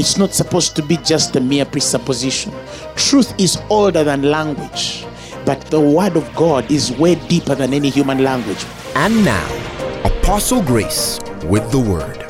It's not supposed to be just a mere presupposition. Truth is older than language, but the word of God is way deeper than any human language. And now, Apostle Grace with the word.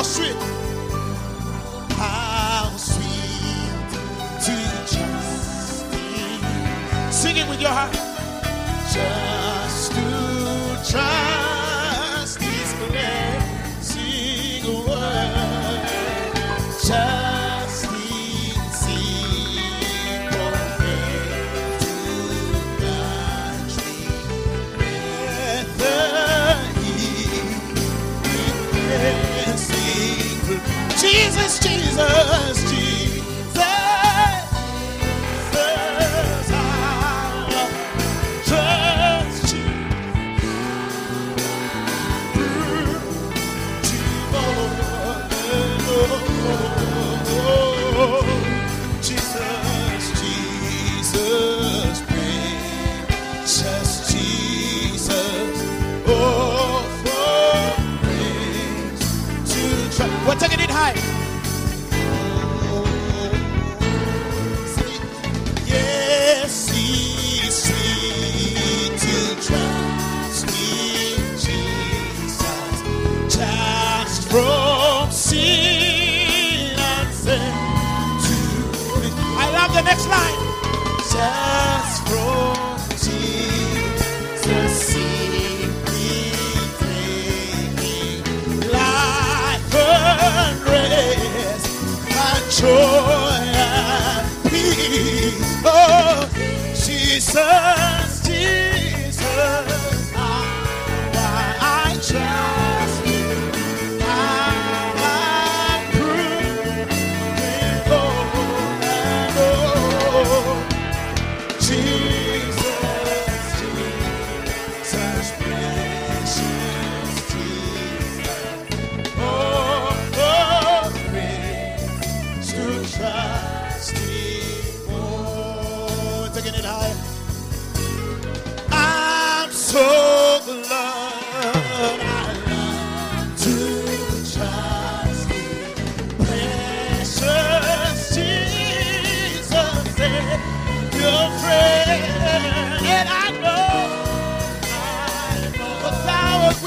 how sweet, how sweet to just be. Sing it with your heart. Just fizeste.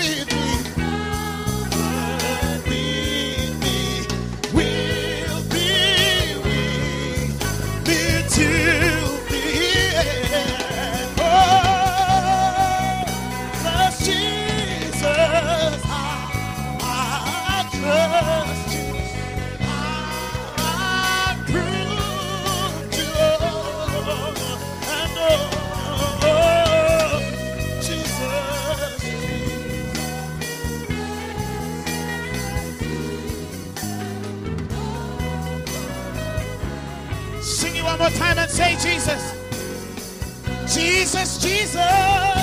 with. Say Jesus. Jesus, Jesus.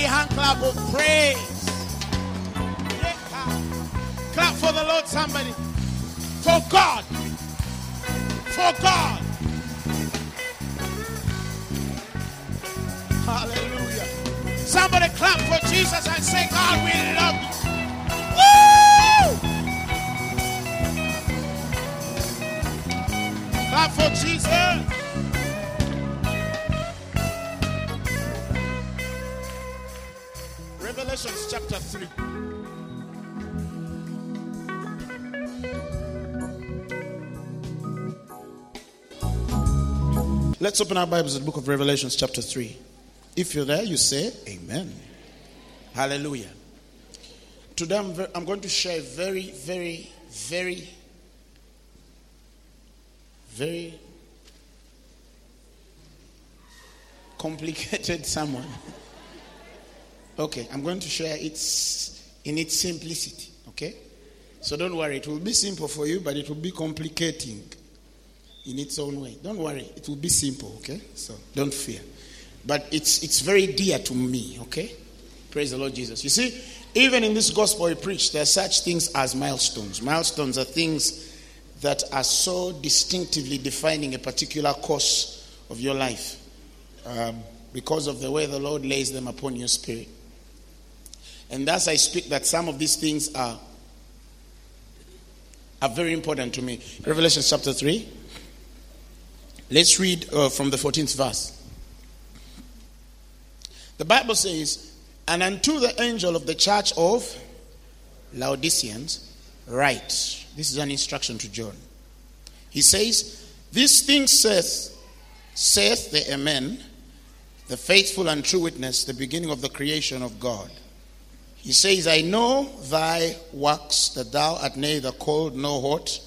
Mighty hand clap of praise. Clap for the Lord, somebody. For God. For God. Hallelujah. Somebody clap for Jesus and say, God, we love you. Woo! Clap for Jesus. Let's open our Bibles in the book of Revelations chapter 3. If you're there, you say Amen. Hallelujah. Today I'm, ve- I'm going to share a very, very, very, very complicated sermon. Okay, I'm going to share it in its simplicity. Okay? So don't worry, it will be simple for you, but it will be complicating in its own way. Don't worry, it will be simple, okay? So don't fear. But it's it's very dear to me, okay? Praise the Lord Jesus. You see, even in this gospel we preach, there are such things as milestones. Milestones are things that are so distinctively defining a particular course of your life um, because of the way the Lord lays them upon your spirit. And thus I speak that some of these things are, are very important to me. Revelation chapter 3. Let's read uh, from the 14th verse. The Bible says, And unto the angel of the church of Laodiceans, write. This is an instruction to John. He says, This thing saith, saith the Amen, the faithful and true witness, the beginning of the creation of God. He says, I know thy works, that thou art neither cold nor hot.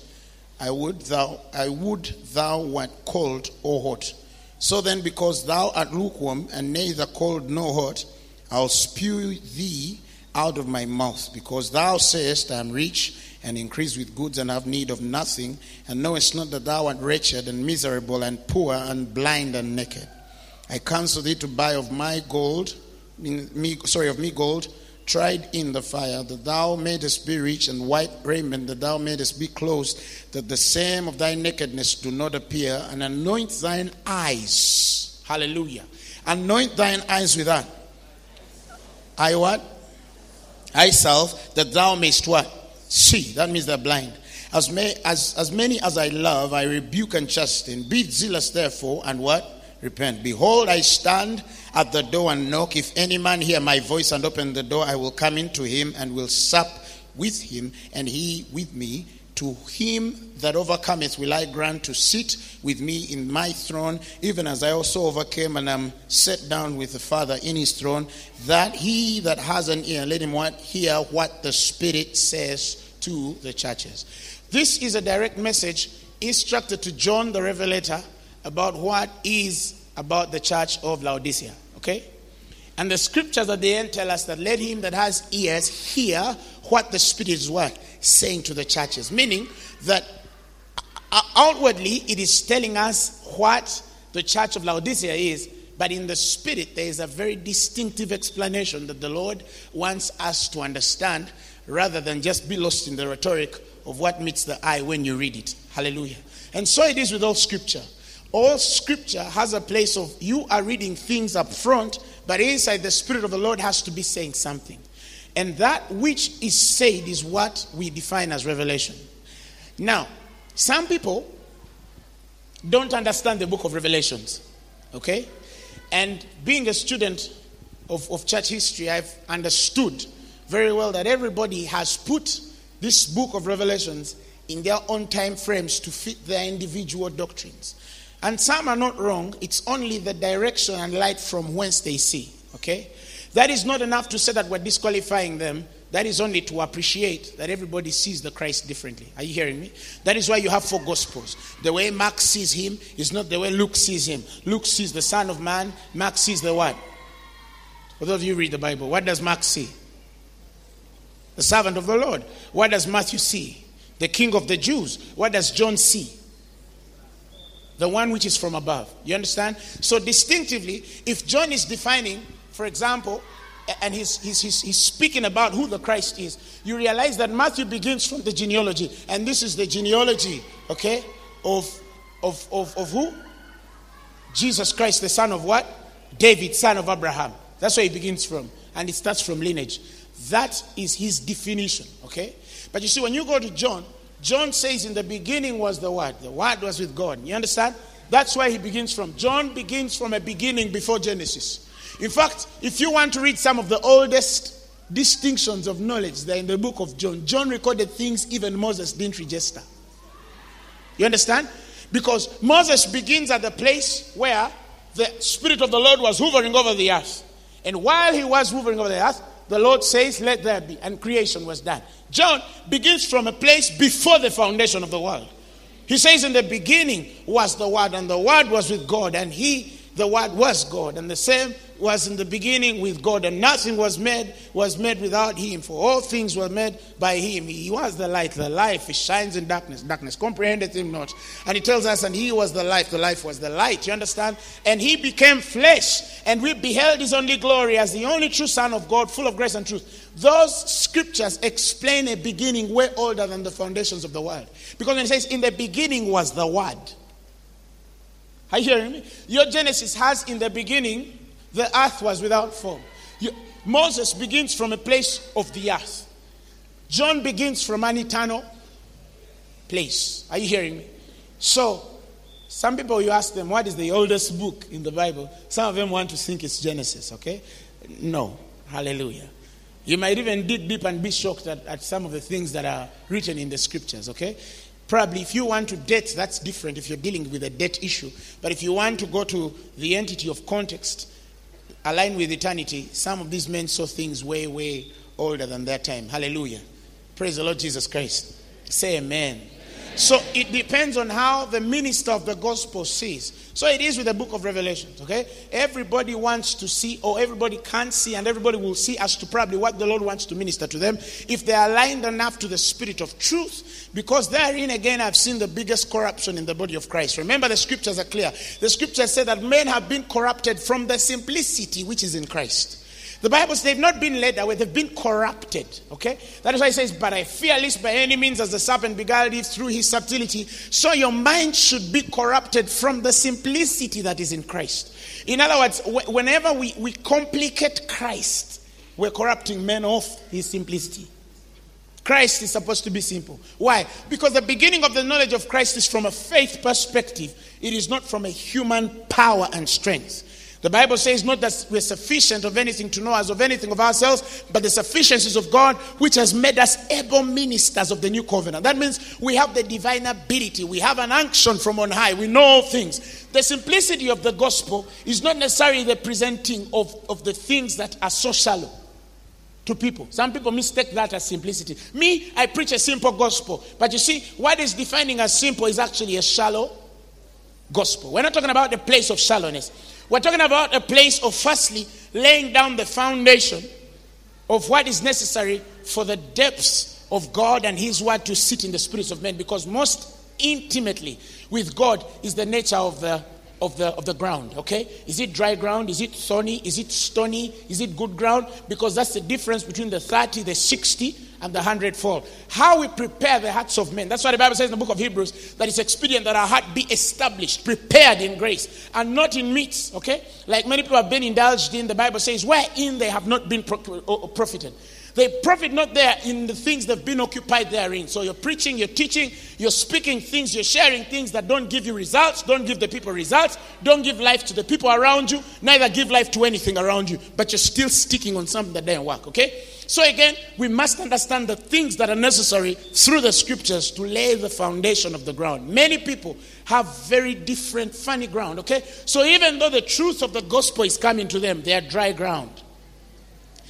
I would thou I would thou wert cold or hot. So then, because thou art lukewarm and neither cold nor hot, I'll spew thee out of my mouth, because thou sayest, I am rich and increase with goods and have need of nothing, and knowest not that thou art wretched and miserable and poor and blind and naked. I counsel thee to buy of my gold, me, sorry, of me gold, tried in the fire, that thou mayest be rich, and white raiment, that thou mayest be clothed, that the same of thy nakedness do not appear, and anoint thine eyes. Hallelujah. Anoint thine eyes with that. I what? I self, that thou mayst what? See. That means they're blind. As, may, as, as many as I love, I rebuke and chasten. Be zealous, therefore, and what? Repent. Behold, I stand at the door and knock. If any man hear my voice and open the door, I will come into him and will sup with him, and he with me. To him that overcometh will I grant to sit with me in my throne, even as I also overcame and am set down with the Father in his throne. That he that has an ear, let him hear what the Spirit says to the churches. This is a direct message instructed to John the Revelator about what is about the church of Laodicea. Okay? And the scriptures at the end tell us that let him that has ears hear what the Spirit is what? Saying to the churches. Meaning that uh, outwardly it is telling us what the church of Laodicea is, but in the spirit there is a very distinctive explanation that the Lord wants us to understand rather than just be lost in the rhetoric of what meets the eye when you read it. Hallelujah. And so it is with all scripture. All scripture has a place of you are reading things up front, But inside, the Spirit of the Lord has to be saying something. And that which is said is what we define as revelation. Now, some people don't understand the book of Revelations. Okay? And being a student of, of church history, I've understood very well that everybody has put this book of Revelations in their own time frames to fit their individual doctrines. And some are not wrong, it's only the direction and light from whence they see. Okay? That is not enough to say that we're disqualifying them. That is only to appreciate that everybody sees the Christ differently. Are you hearing me? That is why you have four gospels. The way Mark sees him is not the way Luke sees him. Luke sees the Son of Man, Mark sees the what? For those of you read the Bible, what does Mark see? The servant of the Lord. What does Matthew see? The king of the Jews. What does John see? The one which is from above. You understand? So, distinctively, if John is defining, for example, and he's, he's, he's, he's, speaking about who the Christ is, you realize that Matthew begins from the genealogy. And this is the genealogy, okay, of, of, of, of who? Jesus Christ, the son of what? David, son of Abraham. That's where he begins from. And it starts from lineage. That is his definition, okay? But you see, when you go to John, John says in the beginning was the Word. The Word was with God. You understand? That's where he begins from. John begins from a beginning before Genesis. In fact, if you want to read some of the oldest distinctions of knowledge, they're in the book of John. John recorded things even Moses didn't register. You understand? Because Moses begins at the place where the Spirit of the Lord was hovering over the earth. And while he was hovering over the earth, the Lord says, Let there be, and creation was done. John begins from a place before the foundation of the world. He says, In the beginning was the Word, and the Word was with God, and He, the Word, was God. And the same was in the beginning with God, and nothing was made was made without him. For all things were made by him. He was the light, the life. He shines in darkness. Darkness comprehended him not. And he tells us, and he was the life, the life was the light. You understand? And he became flesh, and we beheld his only glory as the only true Son of God, full of grace and truth. Those scriptures explain a beginning way older than the foundations of the world. Because when it says, in the beginning was the word. Are you hearing me? Your Genesis has in the beginning the earth was without form. You, Moses begins from a place of the earth. John begins from an eternal place. Are you hearing me? So, some people, you ask them, what is the oldest book in the Bible? Some of them want to think it's Genesis, okay? No. Hallelujah. You might even dig deep and be shocked at, at some of the things that are written in the scriptures, okay? Probably if you want to date, that's different if you're dealing with a debt issue. But if you want to go to the entity of context, aligned with eternity, some of these men saw things way, way older than their time. Hallelujah. Praise the Lord Jesus Christ. Say amen. So it depends on how the minister of the gospel sees. So it is with the book of Revelations, okay? Everybody wants to see, or everybody can't see, and everybody will see as to probably what the Lord wants to minister to them if they are aligned enough to the spirit of truth. Because therein, again, I've seen the biggest corruption in the body of Christ. Remember, the scriptures are clear. The scriptures say that men have been corrupted from the simplicity which is in Christ. The Bible says they've not been led away, they've been corrupted. Okay? That is why it says, But I fear lest by any means as the serpent beguiled Eve through his subtlety, so your mind should be corrupted from the simplicity that is in Christ. In other words, whenever we, we complicate Christ, we're corrupting men of his simplicity. Christ is supposed to be simple. Why? Because the beginning of the knowledge of Christ is from a faith perspective, it is not from a human power and strength. The Bible says not that we're sufficient of anything to know as of anything of ourselves, but the sufficiencies of God, which has made us able ministers of the new covenant. That means we have the divine ability, we have an unction from on high, we know all things. The simplicity of the gospel is not necessarily the presenting of, of the things that are so shallow to people. Some people mistake that as simplicity. Me, I preach a simple gospel. But you see, what is defining as simple is actually a shallow gospel. We're not talking about the place of shallowness. We're talking about a place of firstly laying down the foundation of what is necessary for the depths of God and His Word to sit in the spirits of men because most intimately with God is the nature of the of the of the ground okay? Is it dry ground? Is it thorny? Is it stony? Is it good ground? Because that's the difference between the 30 the 60 and the hundredfold. How we prepare the hearts of men. That's why the Bible says in the book of Hebrews that it's expedient that our heart be established, prepared in grace, and not in meats. Okay? Like many people have been indulged in, the Bible says, wherein they have not been profited. They profit not there in the things they've been occupied therein. So you're preaching, you're teaching, you're speaking things, you're sharing things that don't give you results, don't give the people results, don't give life to the people around you, neither give life to anything around you, but you're still sticking on something that doesn't work, okay? So again, we must understand the things that are necessary through the scriptures to lay the foundation of the ground. Many people have very different funny ground, okay? So even though the truth of the gospel is coming to them, they are dry ground.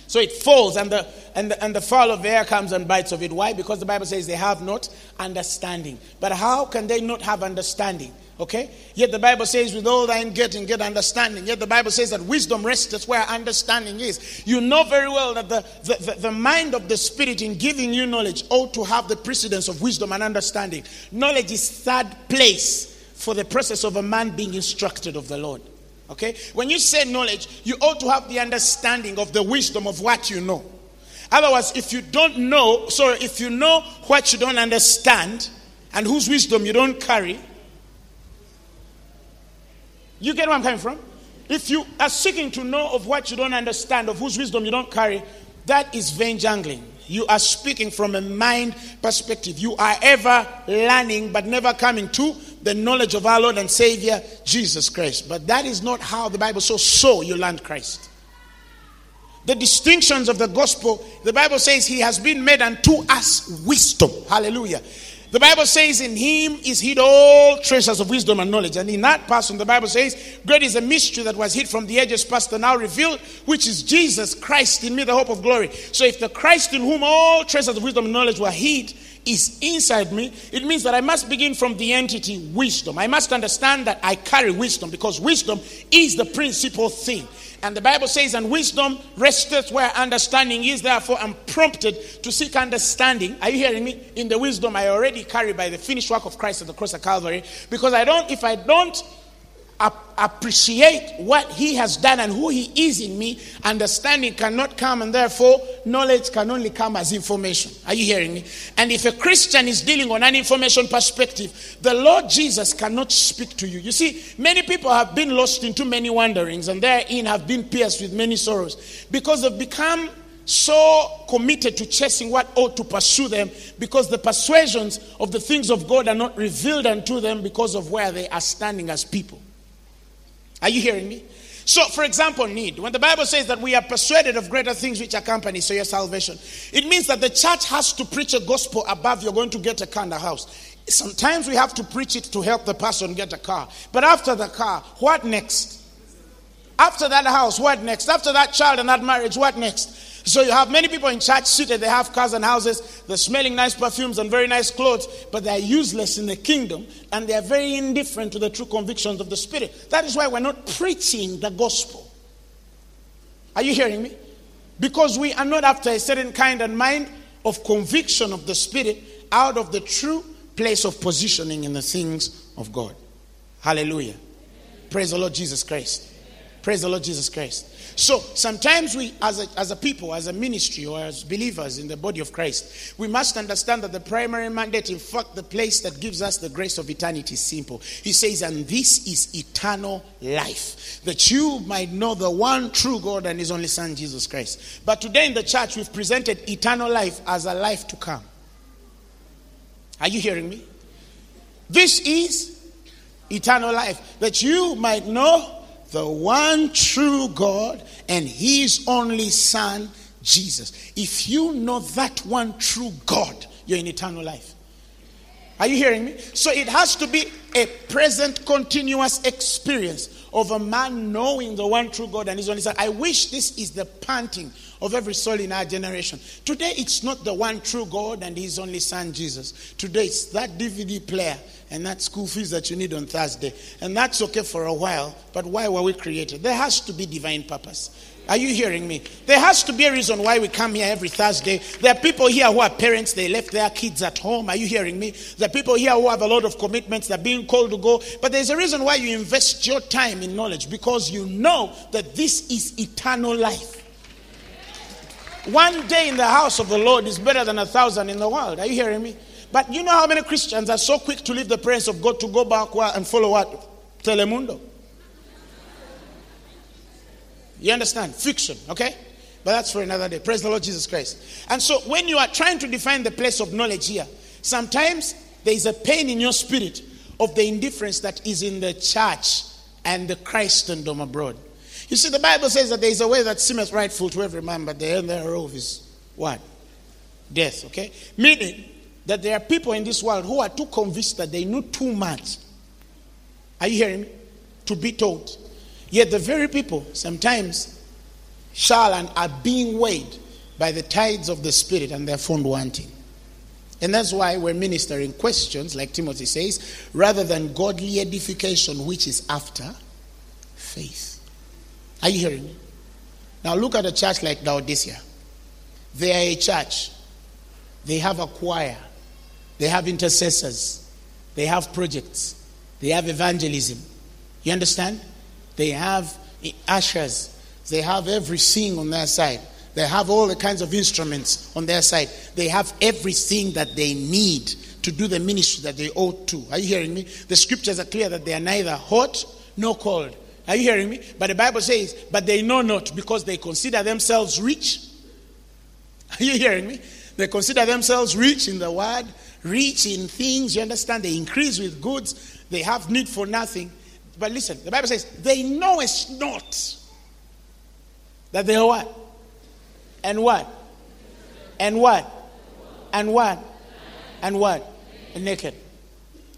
So it falls, and the, and, the, and the fowl of air comes and bites of it. Why? Because the Bible says they have not understanding. But how can they not have understanding? Okay? Yet the Bible says, with all thine getting, get understanding. Yet the Bible says that wisdom rests where understanding is. You know very well that the, the, the, the, mind of the Spirit in giving you knowledge ought to have the precedence of wisdom and understanding. Knowledge is third place for the process of a man being instructed of the Lord. Okay? When you say knowledge, you ought to have the understanding of the wisdom of what you know. Otherwise, if you don't know, so if you know what you don't understand and whose wisdom you don't carry, you get where I'm coming from? If you are seeking to know of what you don't understand, of whose wisdom you don't carry, that is vain jangling. You are speaking from a mind perspective. You are ever learning but never coming to the knowledge of our Lord and Savior Jesus Christ. But that is not how the Bible says, so you learn Christ. The distinctions of the gospel, the Bible says, He has been made unto us wisdom. Hallelujah. The Bible says, In him is hid all treasures of wisdom and knowledge. And in that person, the Bible says, Great is a mystery that was hid from the ages past and now revealed, which is Jesus Christ in me, the hope of glory. So if the Christ in whom all treasures of wisdom and knowledge were hid is inside me, it means that I must begin from the entity wisdom. I must understand that I carry wisdom because wisdom is the principal thing. And the Bible says, and wisdom resteth where understanding is. Therefore, I'm prompted to seek understanding. Are you hearing me? In the wisdom I already carry by the finished work of Christ at the cross of Calvary. Because I don't, if I don't appreciate what he has done and who he is in me, understanding cannot come, and therefore knowledge can only come as information. Are you hearing me? And if a Christian is dealing on an information perspective, the Lord Jesus cannot speak to you. You see, many people have been lost into many wanderings, and therein have been pierced with many sorrows because they've become so committed to chasing what ought to pursue them because the persuasions of the things of God are not revealed unto them because of where they are standing as people. Are you hearing me? So, for example, need. When the Bible says that we are persuaded of greater things which accompany, so your salvation, it means that the church has to preach a gospel above you're going to get a and a house. Sometimes we have to preach it to help the person get a car. But after the car, what next? After that house, what next? After that child and that marriage, what next? So you have many people in church seated, they have cars and houses, they're smelling nice perfumes and very nice clothes, but they're useless in the kingdom and they're very indifferent to the true convictions of the Spirit. That is why we're not preaching the gospel. Are you hearing me? Because we are not after a certain kind and mind of conviction of the Spirit out of the true place of positioning in the things of God. Hallelujah. Praise the Lord Jesus Christ. Praise the Lord Jesus Christ. So sometimes we, as a, as a people, as a ministry, or as believers in the body of Christ, we must understand that the primary mandate, in fact, the place that gives us the grace of eternity is simple. He says, and this is eternal life, that you might know the one true God and his only Son, Jesus Christ. But today in the church, we've presented eternal life as a life to come. Are you hearing me? This is eternal life, that you might know the one true God and his only Son, Jesus. If you know that one true God, you're in eternal life. Are you hearing me? So it has to be a present, continuous experience of a man knowing the one true God and his only Son. I wish this is the panting of every soul in our generation. Today, it's not the one true God and his only Son, Jesus. Today, it's that DVD player and that school fees that you need on Thursday. And that's okay for a while, but why were we created? There has to be divine purpose. Are you hearing me? There has to be a reason why we come here every Thursday. There are people here who are parents, they left their kids at home. Are you hearing me? There are people here who have a lot of commitments, they're being called to go. But there's a reason why you invest your time in knowledge because you know that this is eternal life. One day in the house of the Lord is better than a thousand in the world. Are you hearing me? But you know how many Christians are so quick to leave the presence of God to go back and follow what? Telemundo. You understand? Fiction, okay? But that's for another day. Praise the Lord Jesus Christ. And so when you are trying to define the place of knowledge here, sometimes there is a pain in your spirit of the indifference that is in the church and the Christendom abroad. You see, the Bible says that there is a way that seemeth rightful to every man, but the end thereof is what? Death, okay? Meaning that there are people in this world who are too convinced that they know too much. Are you hearing me? To be told. Yet the very people sometimes shall and are being weighed by the tides of the Spirit and they're found wanting. And that's why we're ministering questions, like Timothy says, rather than godly edification, which is after faith. Are you hearing me? Now look at a church like Laodicea. They are a church. They have a choir. They have intercessors. They have projects. They have evangelism. You understand? They have ushers. They have everything on their side. They have all the kinds of instruments on their side. They have everything that they need to do the ministry that they ought to. Are you hearing me? The scriptures are clear that they are neither hot nor cold. Are you hearing me? But the Bible says, but they know not because they consider themselves rich. Are you hearing me? They consider themselves rich in the word, rich in things. You understand? They increase with goods. They have need for nothing. But listen, the Bible says, they know it's not that they are what? And what? And what? And what? And what? And naked.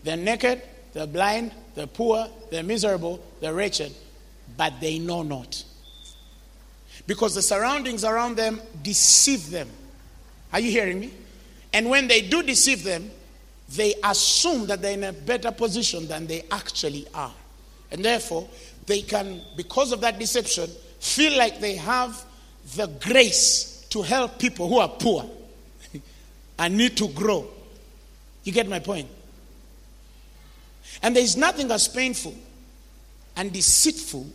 They're naked, they're blind, they're poor, they're miserable, they're wretched, but they know not. Because the surroundings around them deceive them. Are you hearing me? And when they do deceive them, they assume that they're in a better position than they actually are. And therefore, they can, because of that deception, feel like they have the grace to help people who are poor and need to grow. You get my point? And there is nothing as painful and deceitful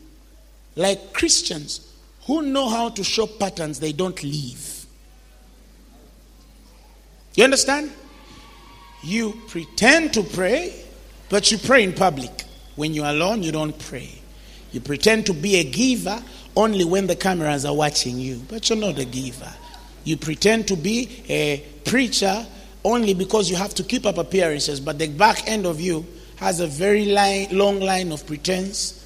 like Christians who know how to show patterns they don't leave. You understand? You pretend to pray, but you pray in public. When you're alone, you don't pray. You pretend to be a giver only when the cameras are watching you, but you're not a giver. You pretend to be a preacher only because you have to keep up appearances, but the back end of you has a very line, long line of pretense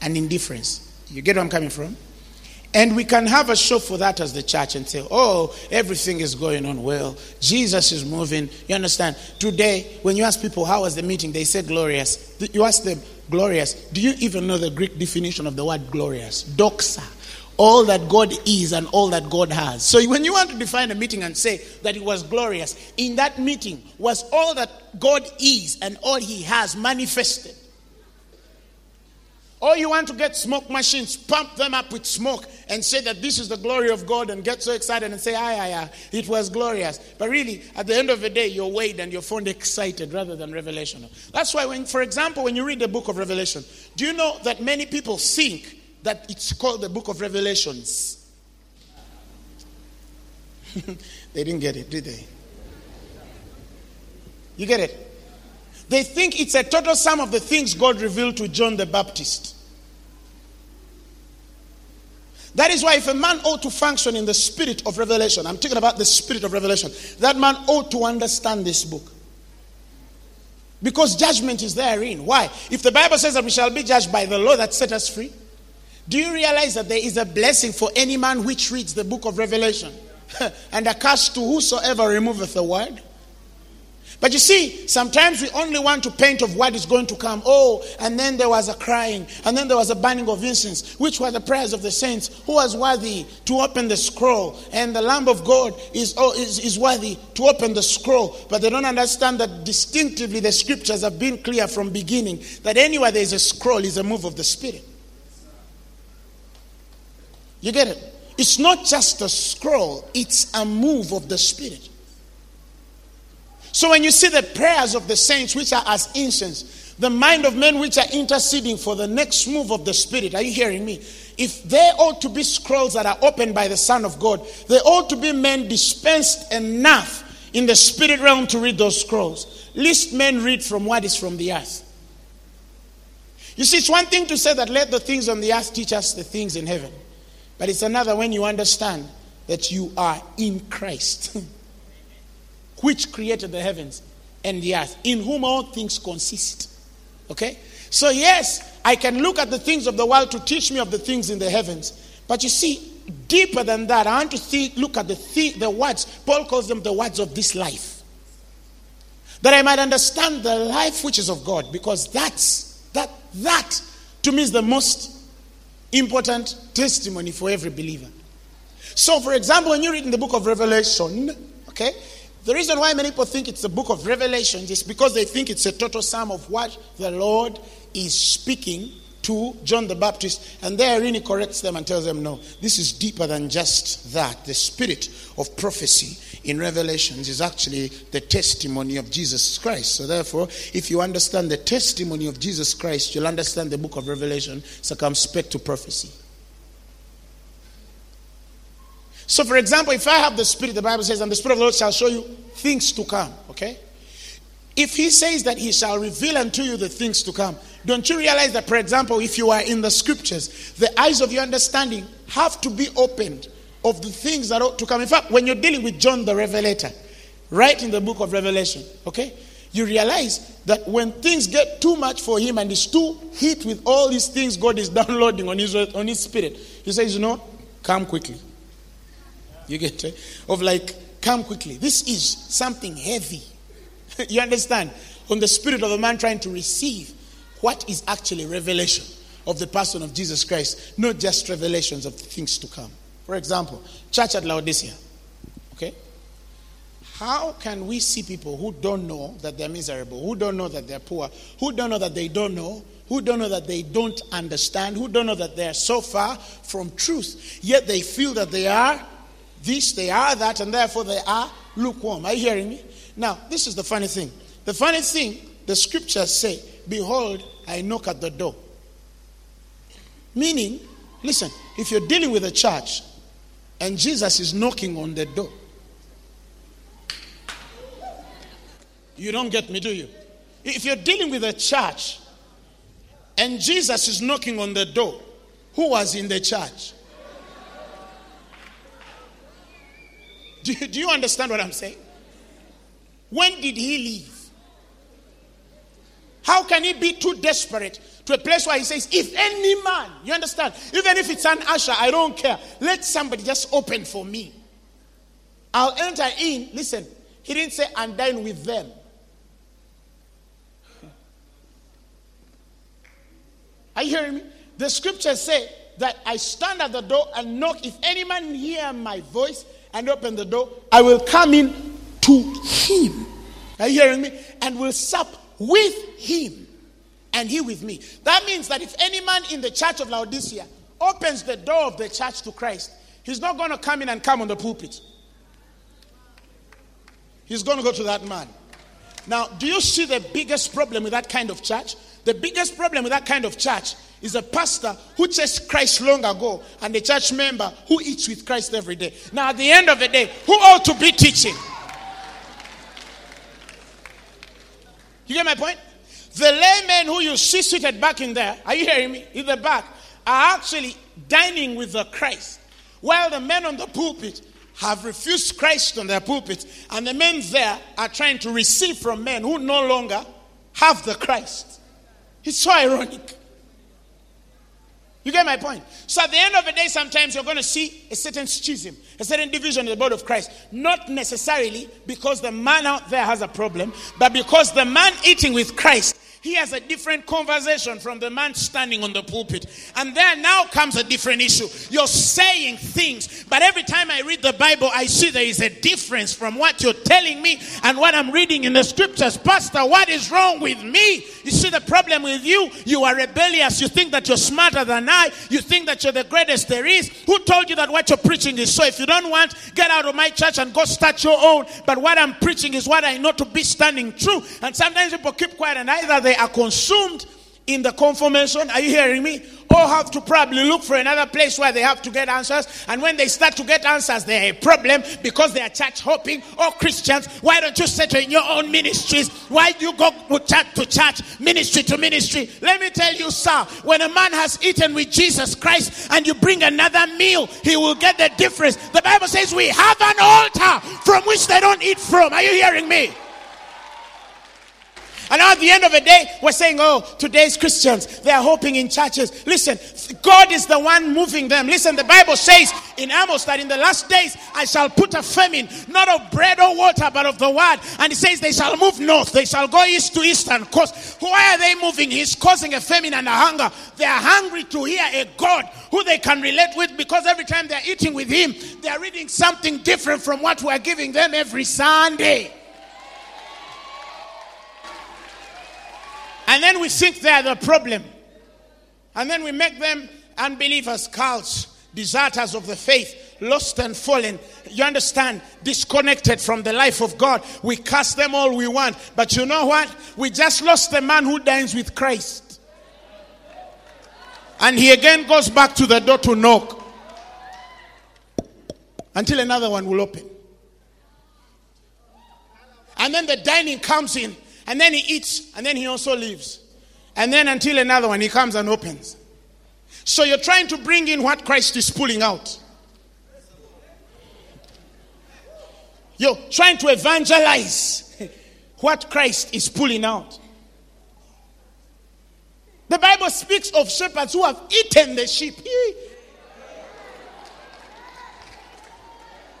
and indifference. You get where I'm coming from? And we can have a show for that as the church and say, oh, everything is going on well. Jesus is moving. You understand? Today, when you ask people, how was the meeting? They say glorious. You ask them, glorious. Do you even know the Greek definition of the word glorious? Doxa. All that God is and all that God has. So when you want to define a meeting and say that it was glorious, in that meeting was all that God is and all he has manifested. Or you want to get smoke machines, pump them up with smoke, and say that this is the glory of God, and get so excited and say, "Ah, yeah, it was glorious." But really, at the end of the day, you're weighed and you're found excited rather than revelational. That's why, when, for example, when you read the book of Revelation, do you know that many people think that it's called the book of Revelations? they didn't get it, did they? You get it? They think it's a total sum of the things God revealed to John the Baptist. That is why if a man ought to function in the spirit of revelation, I'm talking about the spirit of revelation, that man ought to understand this book. Because judgment is therein. Why? If the Bible says that we shall be judged by the law that set us free, do you realize that there is a blessing for any man which reads the book of Revelation? and a curse to whosoever removeth the word? But you see, sometimes we only want to paint of what is going to come. Oh, and then there was a crying, and then there was a burning of incense, which were the prayers of the saints. Who was worthy to open the scroll? And the Lamb of God is, oh, is, is worthy to open the scroll. But they don't understand that distinctively the scriptures have been clear from beginning that anywhere there is a scroll is a move of the Spirit. You get it? It's not just a scroll, it's a move of the Spirit. So when you see the prayers of the saints, which are as incense, the mind of men which are interceding for the next move of the Spirit. Are you hearing me? If there ought to be scrolls that are opened by the Son of God, there ought to be men dispensed enough in the spirit realm to read those scrolls. Least men read from what is from the earth. You see, it's one thing to say that let the things on the earth teach us the things in heaven, but it's another when you understand that you are in Christ, which created the heavens and the earth, in whom all things consist. Okay? So, yes, I can look at the things of the world to teach me of the things in the heavens. But you see, deeper than that, I want to see, look at the, th- the words. Paul calls them the words of this life. That I might understand the life which is of God, because that's, that, that to me is the most important testimony for every believer. So, for example, when you read in the book of Revelation, okay, the reason why many people think it's the book of Revelation is because they think it's a total sum of what the Lord is speaking to John the Baptist, and there Irini corrects them and tells them, no, this is deeper than just that. The spirit of prophecy in Revelations is actually the testimony of Jesus Christ. So, therefore, if you understand the testimony of Jesus Christ, you'll understand the book of Revelation circumspect to prophecy. So, for example, if I have the Spirit, the Bible says, and the Spirit of the Lord shall show you things to come, okay? If He says that He shall reveal unto you the things to come, don't you realize that, for example, if you are in the Scriptures, the eyes of your understanding have to be opened of the things that ought to come. In fact, when you're dealing with John the Revelator, right in the book of Revelation, okay, you realize that when things get too much for him and he's too hit with all these things God is downloading on his, on his spirit, he says, you know, come quickly. You get it? Of like, come quickly. This is something heavy. you understand? On the spirit of a man trying to receive what is actually revelation of the person of Jesus Christ, not just revelations of things to come. For example, church at Laodicea. Okay? How can we see people who don't know that they're miserable, who don't know that they're poor, who don't know that they don't know, who don't know that they don't understand, who don't know that they're so far from truth, yet they feel that they are this, they are that, and therefore they are lukewarm. Are you hearing me? Now, this is the funny thing. The funny thing, the scriptures say, Behold, I knock at the door. Meaning, listen, if you're dealing with a church and Jesus is knocking on the door, you don't get me, do you? If you're dealing with a church and Jesus is knocking on the door, who was in the church? Do you, do you understand what I'm saying? When did he leave? How can he be too desperate to a place where he says, If any man, you understand, even if it's an usher, I don't care, let somebody just open for me. I'll enter in. Listen, he didn't say, and dine with them. Are you hearing me? The scriptures say that I stand at the door and knock. If any man hear my voice and open the door, I will come in to him. Are you hearing me? And will sup with him and he with me. That means that if any man in the church of Laodicea opens the door of the church to Christ, he's not going to come in and come on the pulpit. He's going to go to that man. Now, do you see the biggest problem with that kind of church? The biggest problem with that kind of church is a pastor who chased Christ long ago and a church member who eats with Christ every day. Now, at the end of the day, who ought to be teaching? You get my point? The laymen who you see seated back in there, are you hearing me? In the back, are actually dining with the Christ. While the men on the pulpit have refused Christ on their pulpit, and the men there are trying to receive from men who no longer have the Christ. It's so ironic. You get my point? So at the end of the day, sometimes you're going to see a certain schism, a certain division in the body of Christ. Not necessarily because the man out there has a problem, but because the man eating with Christ he has a different conversation from the man standing on the pulpit. And there now comes a different issue. You're saying things, but every time I read the Bible, I see there is a difference from what you're telling me and what I'm reading in the scriptures. Pastor, what is wrong with me? You see the problem with you? You are rebellious. You think that you're smarter than I. You think that you're the greatest there is. Who told you that what you're preaching is so? If you don't want, get out of my church and go start your own. But what I'm preaching is what I know to be standing true. And sometimes people keep quiet and either they they are consumed in the confirmation. Are you hearing me? Or have to probably look for another place where they have to get answers. And when they start to get answers, they are a problem because they are church hopping or oh, Christians. Why don't you settle in your own ministries? Why do you go church to church, ministry to ministry? Let me tell you, sir, when a man has eaten with Jesus Christ and you bring another meal, he will get the difference. The Bible says we have an altar from which they don't eat from. Are you hearing me? And at the end of the day, we're saying, oh, today's Christians, they are hoping in churches. Listen, God is the one moving them. Listen, the Bible says in Amos that in the last days I shall put a famine, not of bread or water, but of the word. And he says they shall move north, they shall go east to eastern coast. Why are they moving? He's causing a famine and a hunger. They are hungry to hear a God who they can relate with because every time they're eating with him, they're reading something different from what we're giving them every Sunday. And then we think they're the problem. And then we make them unbelievers, cults, deserters of the faith, lost and fallen. You understand? Disconnected from the life of God. We cast them all we want. But you know what? We just lost the man who dines with Christ. And he again goes back to the door to knock until another one will open. And then the dining comes in and then he eats, and then he also leaves. And then until another one, he comes and opens. So you're trying to bring in what Christ is pulling out. You're trying to evangelize what Christ is pulling out. The Bible speaks of shepherds who have eaten the sheep.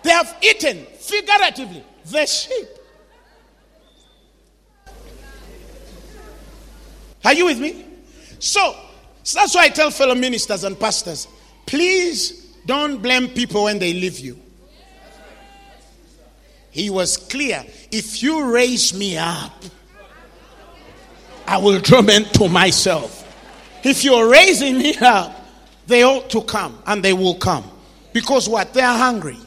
They have eaten, figuratively, the sheep. Are you with me? So, so that's why I tell fellow ministers and pastors please don't blame people when they leave you. He was clear if you raise me up, I will draw men to myself. If you're raising me up, they ought to come and they will come. Because what? They are hungry.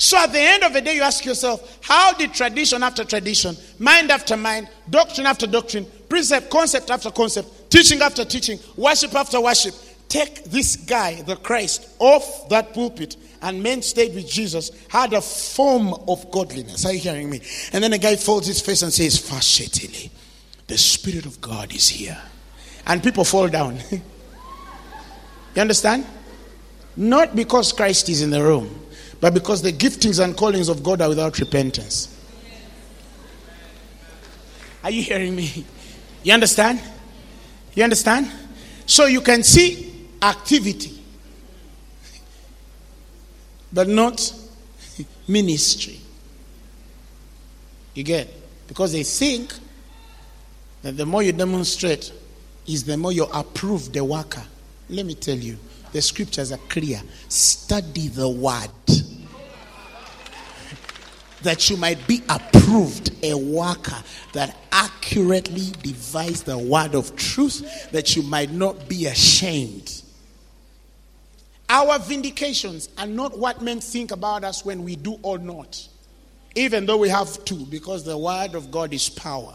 So at the end of the day, you ask yourself, how did tradition after tradition, mind after mind, doctrine after doctrine, precept, concept after concept, teaching after teaching, worship after worship, take this guy, the Christ, off that pulpit and men stayed with Jesus, had a form of godliness. Are you hearing me? And then the guy folds his face and says, Fashetili, the Spirit of God is here. And people fall down. you understand? Not because Christ is in the room but because the giftings and callings of God are without repentance. Are you hearing me? You understand? You understand? So you can see activity, but not ministry. You get? Because they think that the more you demonstrate, is the more you approve the worker. Let me tell you, the scriptures are clear. Study the word that you might be approved, a worker that accurately divides the word of truth, that you might not be ashamed. Our vindications are not what men think about us when we do or not, even though we have to, because the word of God is power.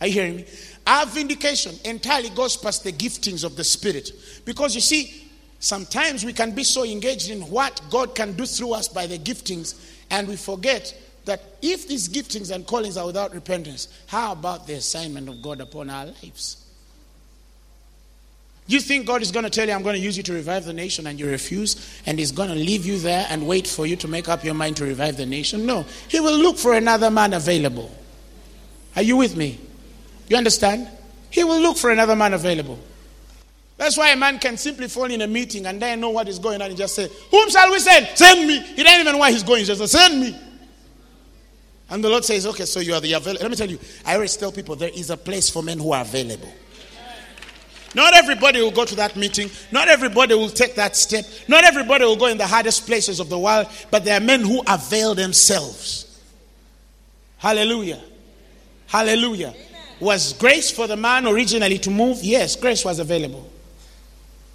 Are you hearing me? Our vindication entirely goes past the giftings of the Spirit. Because you see, sometimes we can be so engaged in what God can do through us by the giftings, and we forget that if these giftings and callings are without repentance, how about the assignment of God upon our lives? You think God is going to tell you, I'm going to use you to revive the nation, and you refuse, and He's going to leave you there and wait for you to make up your mind to revive the nation? No. He will look for another man available. Are you with me? You understand? He will look for another man available. That's why a man can simply fall in a meeting and then know what is going on and just say, Whom shall we send? Send me. He doesn't even know why he's going. He just says, Send me. And the Lord says, Okay, so you are the available. Let me tell you, I always tell people there is a place for men who are available. Not everybody will go to that meeting. Not everybody will take that step. Not everybody will go in the hardest places of the world. But there are men who avail themselves. Hallelujah. Hallelujah. Was grace for the man originally to move? Yes, grace was available.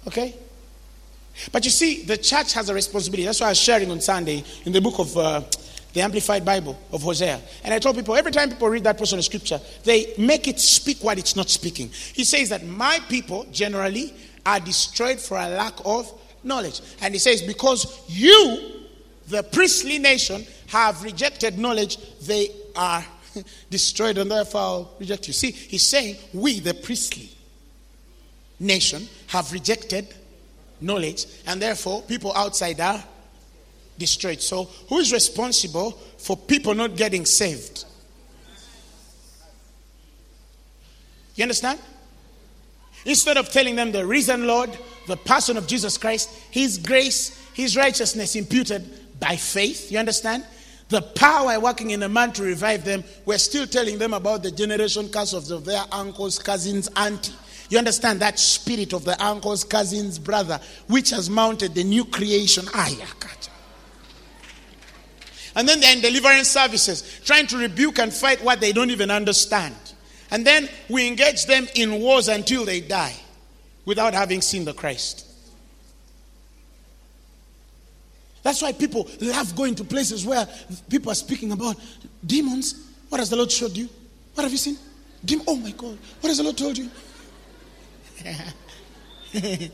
Okay? But you see, the church has a responsibility. That's why I was sharing on Sunday in the book of uh, the Amplified Bible of Hosea. And I told people every time people read that portion of scripture, they make it speak what it's not speaking. He says that my people generally are destroyed for a lack of knowledge. And he says, because you, the priestly nation, have rejected knowledge, they are destroyed and therefore I'll reject you. See, he's saying, we, the priestly nation, have rejected knowledge, and therefore people outside are destroyed. So, who is responsible for people not getting saved? You understand? Instead of telling them the reason, Lord, the person of Jesus Christ, His grace, His righteousness imputed by faith, you understand? The power working in a man to revive them, we're still telling them about the generation curse of their uncles, cousins, auntie. You understand that spirit of the uncles, cousins, brother, which has mounted the new creation. And then they're in deliverance services, trying to rebuke and fight what they don't even understand. And then we engage them in wars until they die without having seen the Christ. That's why people love going to places where people are speaking about demons. What has the Lord showed you? What have you seen? Demon. Oh my God. What has the Lord told you?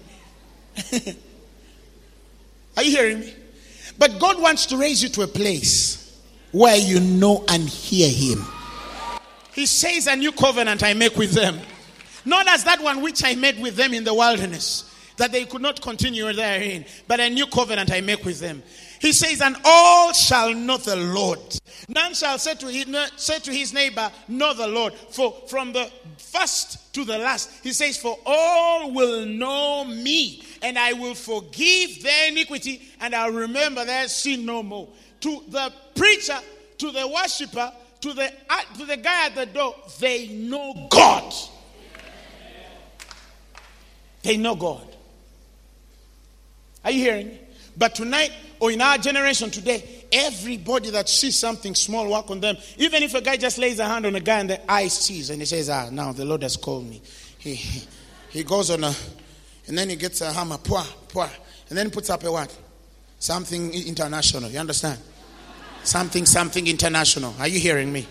are you hearing me? But God wants to raise you to a place where you know and hear Him. He says, A new covenant I make with them. Not as that one which I made with them in the wilderness, that they could not continue therein, but a new covenant I make with them. He says, And all shall know the Lord. None shall say to, his, neighbor, Know the Lord. For from the first to the last, he says, For all will know me, and I will forgive their iniquity, and I'll remember their sin no more. To the preacher, to the worshiper, to the, uh, to the guy at the door, they know God. They know God. Are you hearing? But tonight, or in our generation today, everybody that sees something small work on them, even if a guy just lays a hand on a guy and the eye sees and he says, Ah, now the Lord has called me. He, he goes on a, and then he gets a hammer, poor, poor, and then puts up a what? Something international. You understand? Something, something international. Are you hearing me?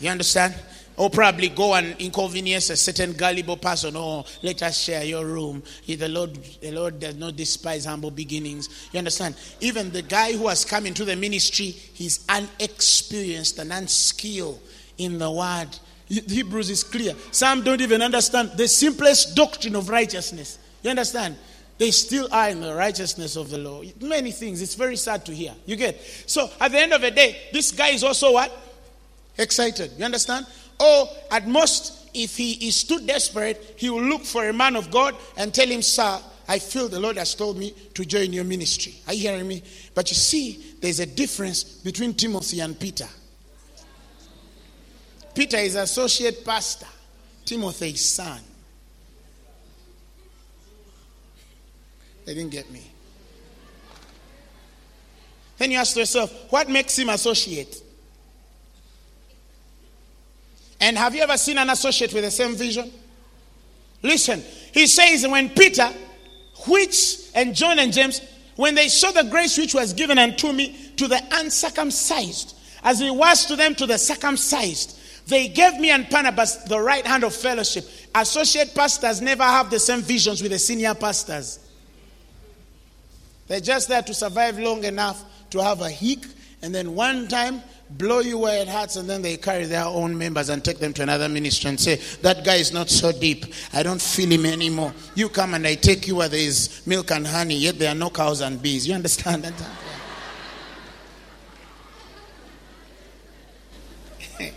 You understand? Or probably go and inconvenience a certain gullible person. Oh, let us share your room. The Lord, the Lord does not despise humble beginnings. You understand? Even the guy who has come into the ministry, he's unexperienced and unskilled in the word. Hebrews is clear. Some don't even understand the simplest doctrine of righteousness. You understand? They still are in the righteousness of the law. Many things. It's very sad to hear. You get? So at the end of the day, this guy is also what? Excited. You understand? Or at most, if he is too desperate, he will look for a man of God and tell him, Sir, I feel the Lord has told me to join your ministry. Are you hearing me? But you see, there's a difference between Timothy and Peter. Peter is associate pastor, Timothy is son. They didn't get me. Then you ask yourself, what makes him associate? And have you ever seen an associate with the same vision? Listen, he says, when Peter, which, and John and James, when they saw the grace which was given unto me to the uncircumcised, as it was to them to the circumcised, they gave me and Barnabas the right hand of fellowship. Associate pastors never have the same visions with the senior pastors. They're just there to survive long enough to have a hick, and then one time blow you where it hurts, and then they carry their own members and take them to another ministry and say, That guy is not so deep. I don't feel him anymore. You come and I take you where there is milk and honey, yet there are no cows and bees. You understand that?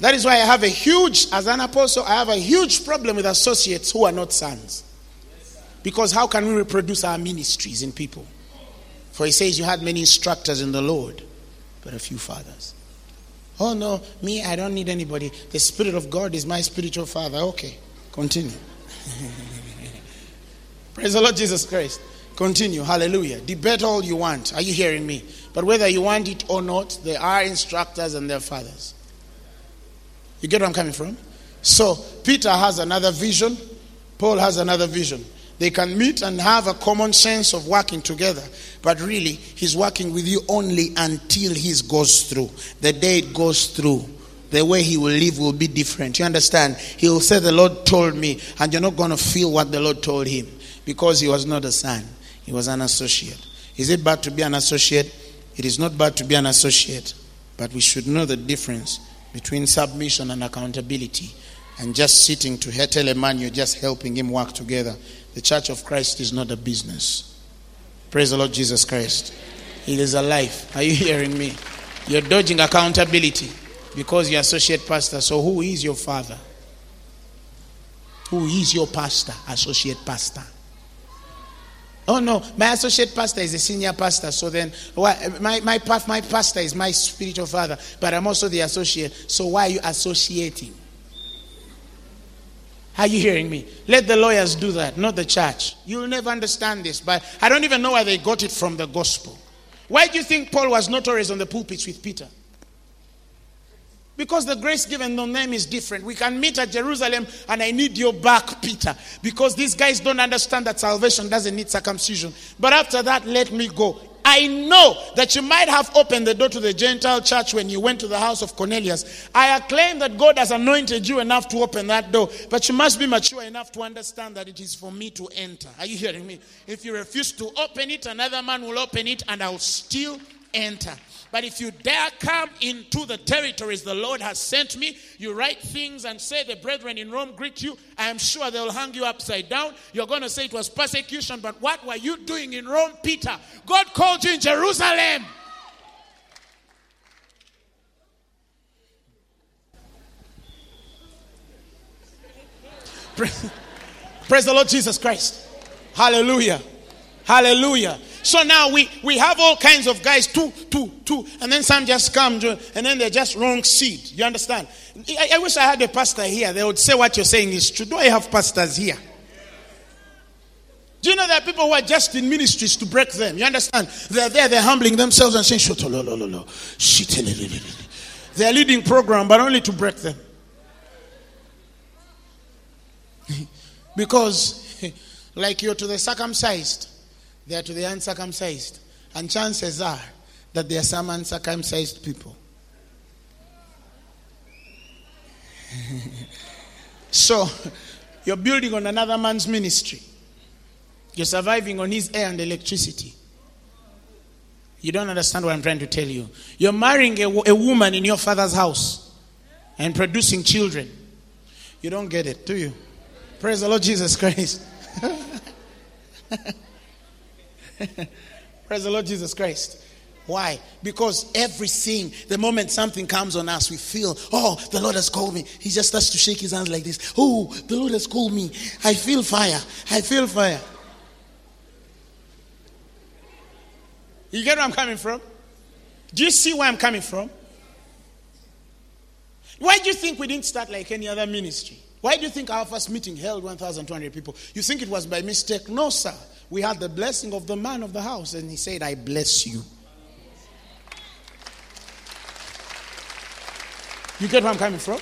that is why I have a huge, as an apostle, I have a huge problem with associates who are not sons. Because how can we reproduce our ministries in people? For he says, You had many instructors in the Lord but a few fathers. Oh no, me, I don't need anybody. The Spirit of God is my spiritual father. Okay, continue. Praise the Lord Jesus Christ. Continue. Hallelujah. Debate all you want. Are you hearing me? But whether you want it or not, there are instructors and their fathers. You get where I'm coming from? So, Peter has another vision, Paul has another vision. They can meet and have a common sense of working together, but really, He's working with you only until He goes through. The day it goes through, the way He will live will be different. You understand? He will say, The Lord told me, and you're not going to feel what the Lord told Him because He was not a son, He was an associate. Is it bad to be an associate? It is not bad to be an associate, but we should know the difference between submission and accountability and just sitting to tell a man you're just helping him work together. The church of Christ is not a business. Praise the Lord Jesus Christ. It is a life. Are you hearing me? You're dodging accountability because you're associate pastor. So who is your father? Who is your pastor? Associate pastor. Oh no, my associate pastor is a senior pastor. So then, why, my, my, my pastor is my spiritual father, but I'm also the associate. So why are you associating? Are you hearing me? Let the lawyers do that, not the church. You'll never understand this, but I don't even know where they got it from the gospel. Why do you think Paul was notorious on the pulpits with Peter? Because the grace given on them is different. We can meet at Jerusalem and I need your back, Peter. Because these guys don't understand that salvation doesn't need circumcision. But after that, let me go. I know that you might have opened the door to the Gentile church when you went to the house of Cornelius. I acclaim that God has anointed you enough to open that door, but you must be mature enough to understand that it is for me to enter. Are you hearing me? If you refuse to open it, another man will open it and I'll still enter. But if you dare come into the territories the Lord has sent me, you write things and say, The brethren in Rome greet you. I am sure they'll hang you upside down. You're going to say it was persecution, but what were you doing in Rome, Peter? God called you in Jerusalem. Praise the Lord Jesus Christ. Hallelujah. Hallelujah. So now we, we have all kinds of guys, two, two, two, and then some just come, and then they're just wrong seed. You understand? I, I wish I had a pastor here. They would say what you're saying is true. Do I have pastors here? Do you know there are people who are just in ministries to break them? You understand? They're there, they're humbling themselves and saying. Shit. They're leading program, but only to break them. because, like you're to the circumcised, they are to the uncircumcised. And chances are that there are some uncircumcised people. so, you're building on another man's ministry. You're surviving on his air and electricity. You don't understand what I'm trying to tell you. You're marrying a, a woman in your father's house and producing children. You don't get it, do you? Praise the Lord Jesus Christ. Praise the Lord Jesus Christ. Why? Because everything, the moment something comes on us, we feel, oh, the Lord has called me. He just starts to shake his hands like this. Oh, the Lord has called me. I feel fire. I feel fire. You get where I'm coming from? Do you see where I'm coming from? Why do you think we didn't start like any other ministry? Why do you think our first meeting held 1,200 people? You think it was by mistake? No, sir we had the blessing of the man of the house, and he said, I bless you. You get where I'm coming from?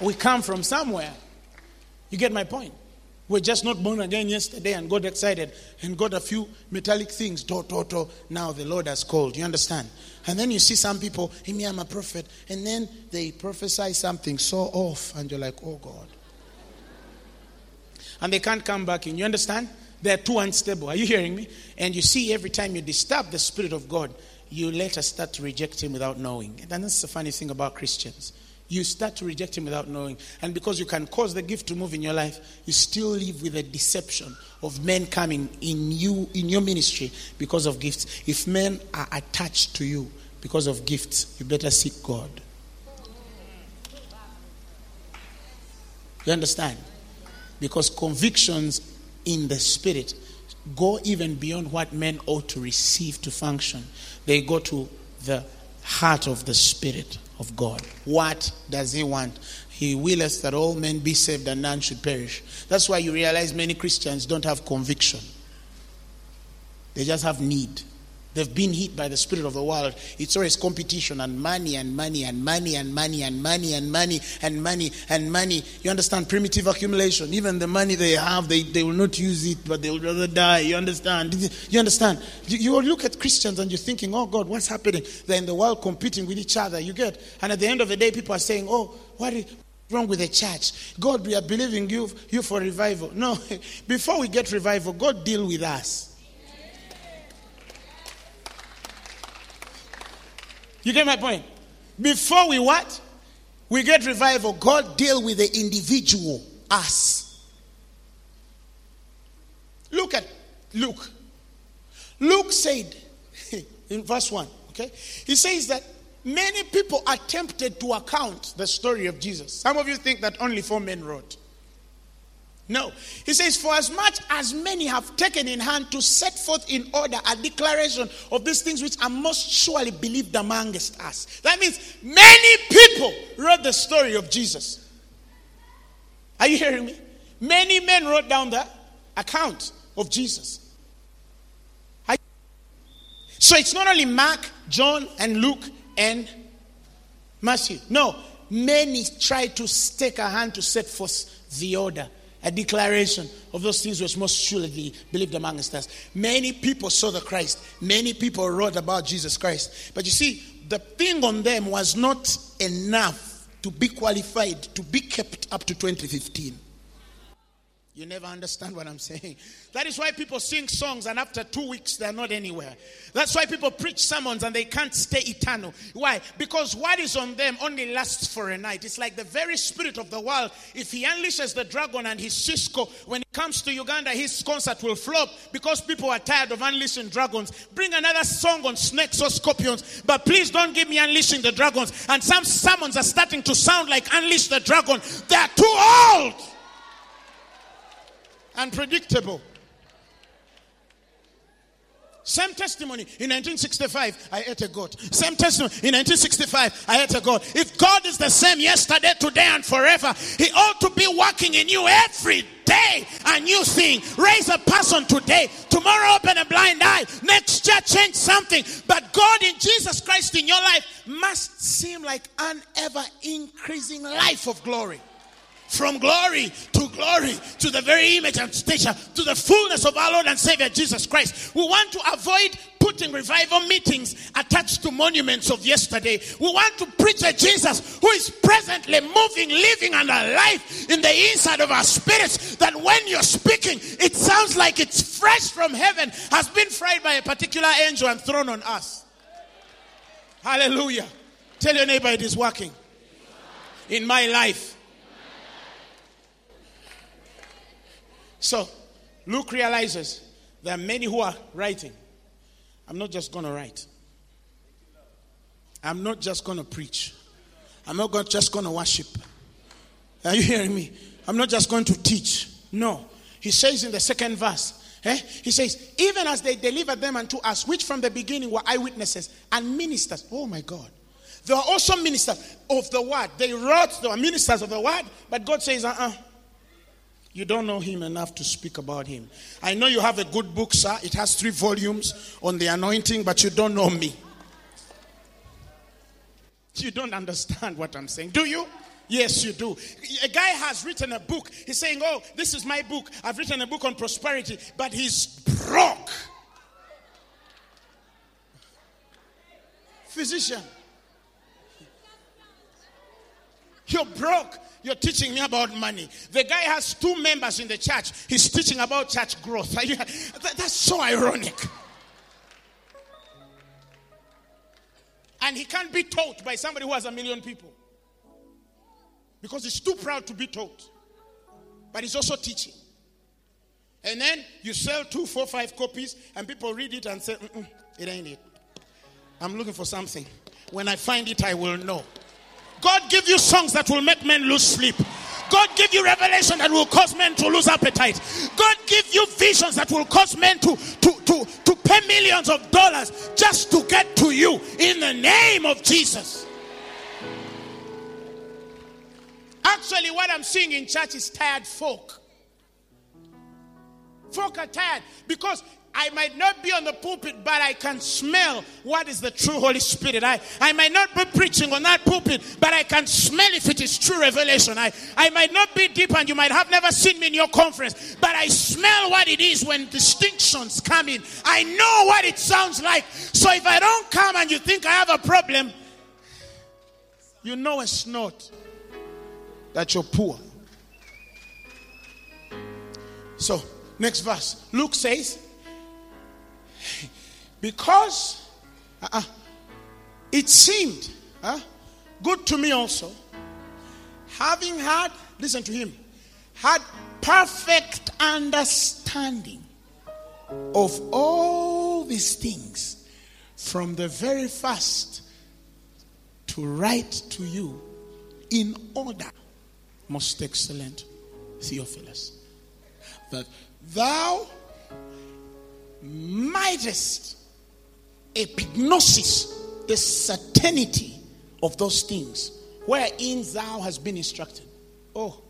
We come from somewhere. You get my point? We're just not born again yesterday and got excited and got a few metallic things. To, to, to. Now the Lord has called. You understand? And then you see some people, hey, me, I'm a prophet. And then they prophesy something so off, and you're like, oh God. And they can't come back in. You understand? They're too unstable. Are you hearing me? And you see, every time you disturb the Spirit of God, you later start to reject Him without knowing. And that's the funny thing about Christians. You start to reject Him without knowing. And because you can cause the gift to move in your life, you still live with a deception of men coming in you, in your ministry because of gifts. If men are attached to you because of gifts, you better seek God. You understand? Because convictions in the spirit go even beyond what men ought to receive to function. They go to the heart of the spirit of God. What does he want? He willeth that all men be saved and none should perish. That's why you realize many Christians don't have conviction. They just have need. They've been hit by the spirit of the world. It's always competition and money and money and money and money and money and money and money and money. You understand? Primitive accumulation. Even the money they have, they, they will not use it, but they will rather die. You understand? You understand? You, you look at Christians and you're thinking, oh God, what's happening? They're in the world competing with each other. You get? And at the end of the day, people are saying, oh, what is wrong with the church? God, we are believing you, you for revival. No, before we get revival, God deal with us. You get my point? Before we what? We get revival. God deal with the individual, us. Look at Luke. Luke said in verse 1, okay? He says that many people attempted to account the story of Jesus. Some of you think that only four men wrote. No. He says, For as much as many have taken in hand to set forth in order a declaration of these things which are most surely believed amongst us. That means many people wrote the story of Jesus. Are you hearing me? Many men wrote down the account of Jesus. So it's not only Mark, John, and Luke and Matthew. No, many tried to stake a hand to set forth the order a declaration of those things which most surely believed amongst us. Many people saw the Christ. Many people wrote about Jesus Christ. But you see, the thing on them was not enough to be qualified to be kept up to 2015. You never understand what I'm saying. That is why people sing songs and after two weeks they're not anywhere. That's why people preach sermons and they can't stay eternal. Why? Because what is on them only lasts for a night. It's like the very spirit of the world. If he unleashes the dragon and his Sisqo, when he comes to Uganda, his concert will flop because people are tired of unleashing dragons. Bring another song on snakes or scorpions, but please don't give me unleashing the dragons. And some sermons are starting to sound like unleash the dragon. They're too old and predictable. Same testimony in 1965, I ate a goat. Same testimony in 1965, I ate a goat. If God is the same yesterday, today, and forever, He ought to be working in you every day. A new thing. Raise a person today. Tomorrow, open a blind eye. Next year, change something. But God in Jesus Christ in your life must seem like an ever increasing life of glory from glory to glory to the very image and stature to the fullness of our Lord and Savior Jesus Christ. We want to avoid putting revival meetings attached to monuments of yesterday. We want to preach a Jesus who is presently moving, living, and alive in the inside of our spirits. That when you're speaking, it sounds like it's fresh from heaven, has been fried by a particular angel and thrown on us. Hallelujah. Tell your neighbor it is working in my life. So, Luke realizes there are many who are writing. I'm not just going to write. I'm not just going to preach. I'm not just going to worship. Are you hearing me? I'm not just going to teach. No. He says in the second verse, eh? he says, even as they delivered them unto us, which from the beginning were eyewitnesses and ministers. Oh my God. They were also ministers of the word. They wrote, they were ministers of the word, but God says, uh uh-uh. uh you don't know him enough to speak about him. I know you have a good book, sir. It has three volumes on the anointing, but you don't know me. You don't understand what I'm saying, do you? Yes, you do. A guy has written a book. He's saying, Oh, this is my book. I've written a book on prosperity, but he's broke. Physician. You're broke. You're teaching me about money. The guy has two members in the church. He's teaching about church growth. That's so ironic. And he can't be taught by somebody who has a million people. Because he's too proud to be taught. But he's also teaching. And then you sell two, four, five copies, and people read it and say, it ain't it. I'm looking for something. When I find it, I will know. God give you songs that will make men lose sleep. God give you revelation that will cause men to lose appetite. God give you visions that will cause men to, to, to, to pay millions of dollars just to get to you in the name of Jesus. Actually, what I'm seeing in church is tired folk. Folk are tired because I might not be on the pulpit, but I can smell what is the true Holy Spirit. I, I might not be preaching on that pulpit, but I can smell if it is true revelation. I, I might not be deep and you might have never seen me in your conference, but I smell what it is when distinctions come in. I know what it sounds like. So if I don't come and you think I have a problem, you know it's not that you're poor. So, next verse. Luke says, because uh-uh, it seemed uh, good to me also, having had, listen to him, had perfect understanding of all these things from the very first to write to you in order, most excellent Theophilus, that thou mightest epignosis, the certainty of those things wherein thou hast been instructed. Oh,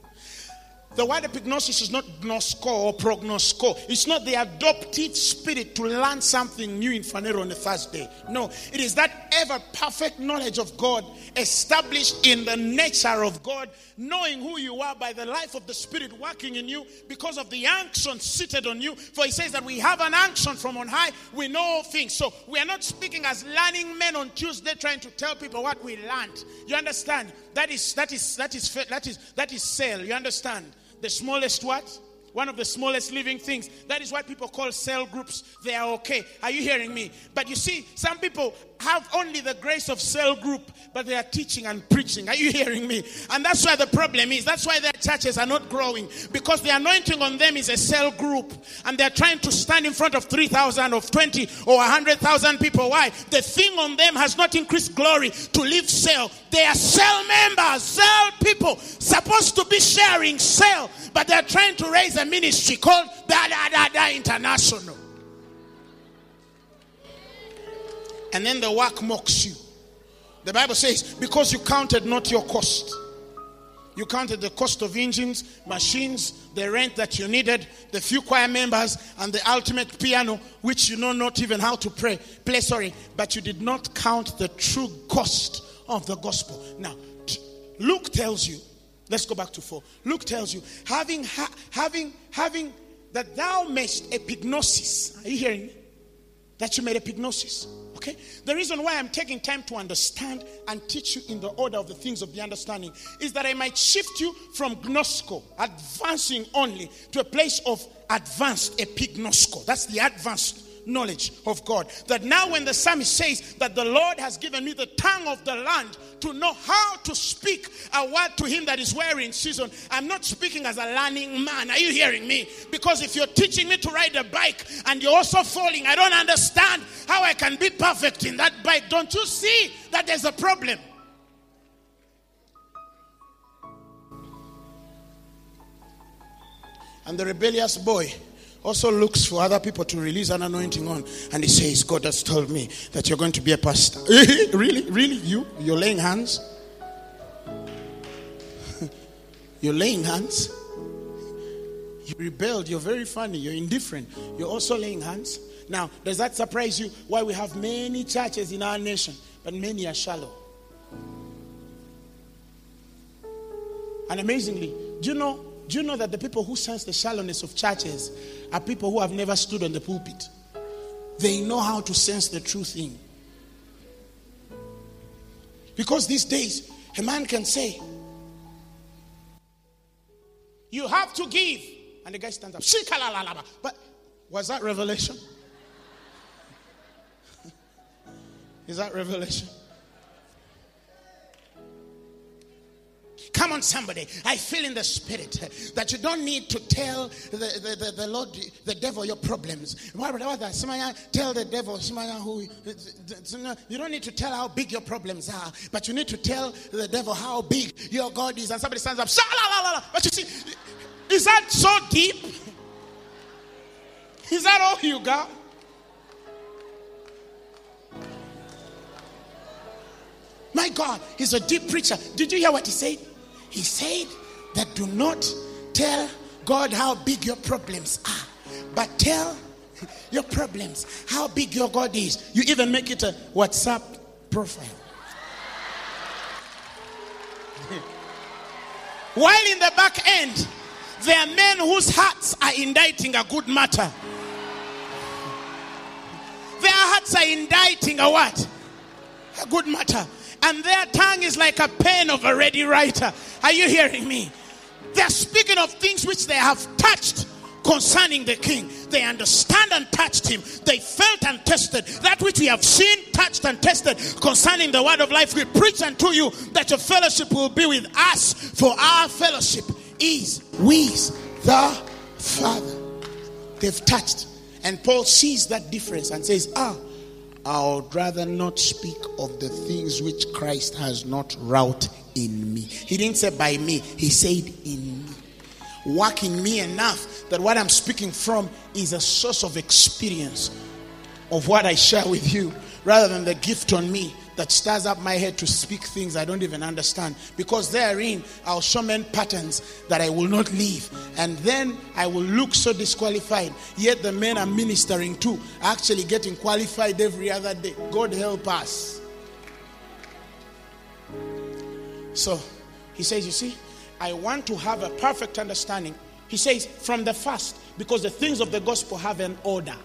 the word epignosis is not gnosko or prognosko. It's not the adopted spirit to learn something new in Phaneroo on a Thursday. No, it is that ever perfect knowledge of God established in the nature of God, knowing who you are by the life of the Spirit working in you because of the unction seated on you. For he says that we have an unction from on high, we know all things. So we are not speaking as learning men on Tuesday trying to tell people what we learned. You understand? That is that is that is that is that is cell. You understand? The smallest what? One of the smallest living things. That is what people call cell groups. They are okay. Are you hearing me? But you see, some people have only the grace of cell group, but they are teaching and preaching. Are you hearing me? And that's why the problem is. That's why their churches are not growing because the anointing on them is a cell group, and they're trying to stand in front of 3,000 of 20 or 100,000 people. Why? The thing on them has not increased glory to live cell. They are cell members, cell people, supposed to be sharing cell, but they're trying to raise a ministry called Da Da Da Da International. and then the work mocks you. The Bible says, because you counted not your cost. You counted the cost of engines, machines, the rent that you needed, the few choir members, and the ultimate piano, which you know not even how to pray, play, sorry, but you did not count the true cost of the gospel. Now, Luke tells you, let's go back to four. Luke tells you, having, ha- having, having, that thou mayest epignosis. Are you hearing me? That you made epignosis Okay? The reason why I'm taking time to understand and teach you in the order of the things of the understanding is that I might shift you from gnosko, advancing only, to a place of advanced epignosko. That's the advanced knowledge of God. That now, when the psalmist says that the Lord has given me the tongue of the land to know how to speak a word to him that is wearing season, I'm not speaking as a learning man. Are you hearing me? Because if you're teaching me to ride a bike and you're also falling, I don't understand how I can be perfect in that bike. Don't you see that there's a problem? And the rebellious boy also looks for other people to release an anointing on. And he says, God has told me that you're going to be a pastor. really? Really? You? You're laying hands? you're laying hands? You rebelled. You're very funny. You're indifferent. You're also laying hands. Now, does that surprise you? Why we have many churches in our nation, but many are shallow. And amazingly, do you know do you know that the people who sense the shallowness of churches are people who have never stood on the pulpit? They know how to sense the true thing. Because these days, a man can say, You have to give. And the guy stands up. But was that revelation? Is that revelation? Come on, somebody. I feel in the spirit that you don't need to tell the, the, the, the Lord, the devil, your problems. Tell the devil, who you don't need to tell how big your problems are, but you need to tell the devil how big your God is. And somebody stands up, but you see, is that so deep? Is that all you got? My God, he's a deep preacher. Did you hear what he said? He said that do not tell God how big your problems are, but tell your problems, how big your God is. You even make it a WhatsApp profile. While in the back end, there are men whose hearts are indicting a good matter. Their hearts are indicting a what? A good matter. And their tongue is like a pen of a ready writer. Are you hearing me? They're speaking of things which they have touched concerning the king. They understand and touched him. They felt and tested that which we have seen, touched, and tested concerning the word of life. We preach unto you that your fellowship will be with us, for our fellowship is with the Father. They've touched. And Paul sees that difference and says, Ah, I would rather not speak of the things which Christ has not wrought in me. He didn't say by me, he said in me. Work in me enough that what I'm speaking from is a source of experience of what I share with you rather than the gift on me that stirs up my head to speak things I don't even understand. Because therein I'll show men patterns that I will not leave. And then I will look so disqualified. Yet the men I'm ministering to are actually getting qualified every other day. God help us. So he says, You see, I want to have a perfect understanding. He says, From the first, because the things of the gospel have an order.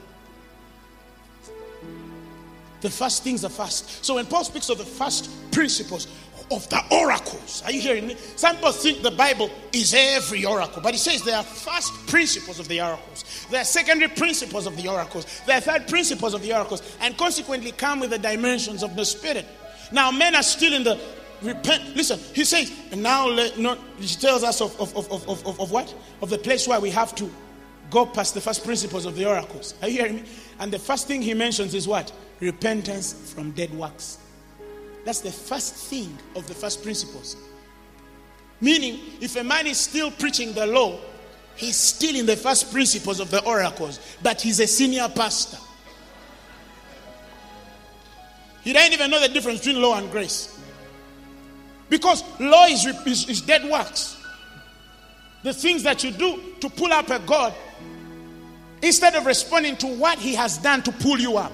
The first things are first. So when Paul speaks of the first principles of the oracles, are you hearing me? Some people think the Bible is every oracle, but he says there are first principles of the oracles, there are secondary principles of the oracles, there are third principles of the oracles, and consequently come with the dimensions of the Spirit. Now, men are still in the repent. Listen, he says, and now let not, he tells us of, of, of, of, of, of what? Of the place where we have to go past the first principles of the oracles. Are you hearing me? And the first thing he mentions is what? Repentance from dead works. That's the first thing of the first principles. Meaning, if a man is still preaching the law, he's still in the first principles of the oracles, but he's a senior pastor. He doesn't even know the difference between law and grace. Because law is, is, is dead works. The things that you do to pull up a God instead of responding to what he has done to pull you up.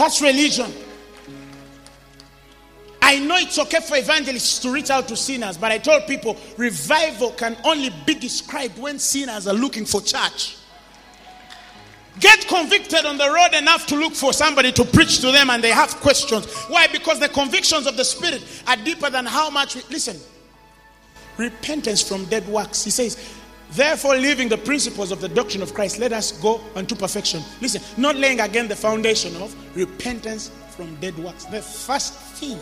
That's religion. I know it's okay for evangelists to reach out to sinners, but I told people revival can only be described when sinners are looking for church. Get convicted on the road enough to look for somebody to preach to them and they have questions. Why? Because the convictions of the Spirit are deeper than how much we listen. Repentance from dead works. He says, Therefore, leaving the principles of the doctrine of Christ, let us go unto perfection. Listen, not laying again the foundation of repentance from dead works. The first thing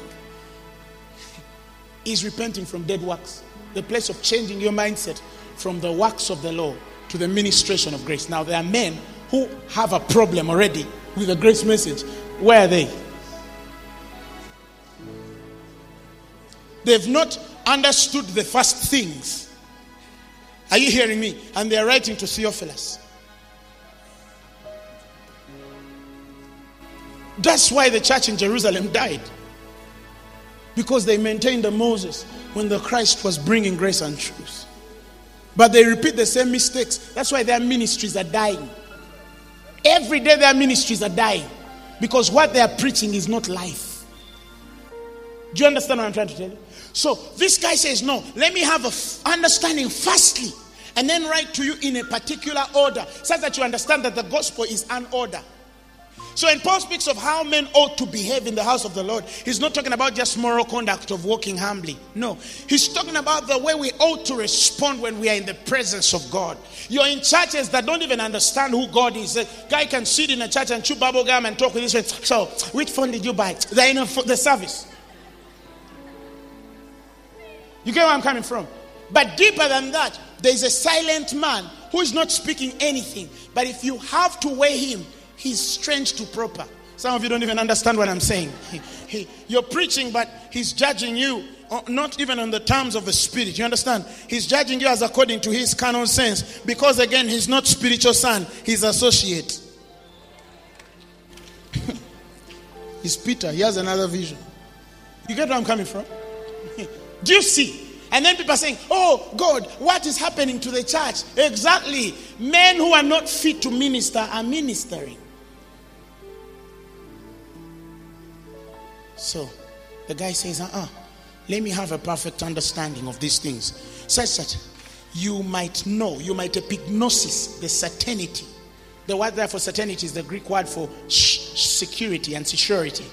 is repenting from dead works. The place of changing your mindset from the works of the law to the ministration of grace. Now, there are men who have a problem already with the grace message. Where are they? They've not understood the first things. Are you hearing me? And they're writing to Theophilus. That's why the church in Jerusalem died. Because they maintained the Moses when the Christ was bringing grace and truth. But they repeat the same mistakes. That's why their ministries are dying. Every day their ministries are dying. Because what they are preaching is not life. Do you understand what I'm trying to tell you? So this guy says, No, let me have a f- understanding firstly, and then write to you in a particular order, such that you understand that the gospel is an order. So when Paul speaks of how men ought to behave in the house of the Lord, he's not talking about just moral conduct of walking humbly. No, he's talking about the way we ought to respond when we are in the presence of God. You're in churches that don't even understand who God is. A guy can sit in a church and chew bubble gum and talk with his friends. So, which phone did you buy? They're in the service. You get where I'm coming from? But deeper than that, there's a silent man who is not speaking anything. But if you have to weigh him, he's strange to proper. Some of you don't even understand what I'm saying. He, he, you're preaching, but he's judging you not even on the terms of the spirit. You understand? He's judging you as according to his carnal sense. Because again, he's not spiritual son, he's associate. he's Peter. He has another vision. You get where I'm coming from? Do you see? And then people are saying, Oh, God, what is happening to the church? Exactly. Men who are not fit to minister are ministering. So the guy says, Uh uh-uh, uh let me have a perfect understanding of these things. Such that you might know, you might epignosis the certainty. The word there for certainty is the Greek word for security and security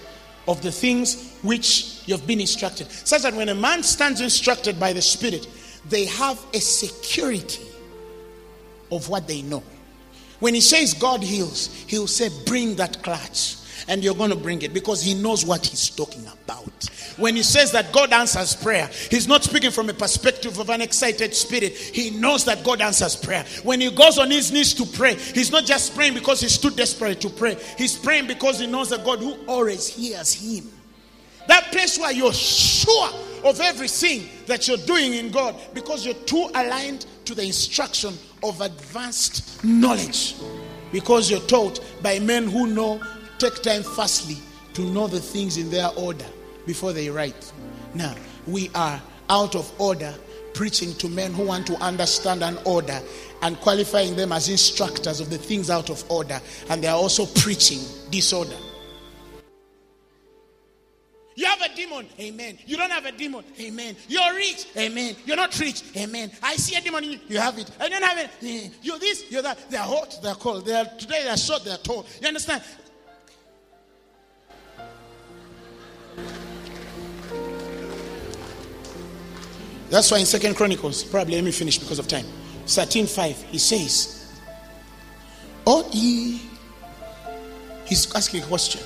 of the things which you've been instructed. Such that when a man stands instructed by the Spirit, they have a security of what they know. When he says God heals, he'll say, Bring that clutch and you're going to bring it because he knows what he's talking about. When he says that God answers prayer, he's not speaking from a perspective of an excited spirit. He knows that God answers prayer. When he goes on his knees to pray, he's not just praying because he's too desperate to pray. He's praying because he knows that God who always hears him. That place where you're sure of everything that you're doing in God because you're too aligned to the instruction of advanced knowledge. Because you're taught by men who know take time firstly to know the things in their order before they write. Now, we are out of order preaching to men who want to understand an order and qualifying them as instructors of the things out of order, and they are also preaching disorder. You have a demon, amen. You don't have a demon, amen. You're rich, amen. You're not rich, amen. I see a demon in you, you have it. I don't have it, eh. you're this, you're that. They're hot, they're cold. They're today they're short, they're tall. You understand? That's why in Second Chronicles, probably let me finish because of time. 13:5, he says, Ought ye, he's asking a question.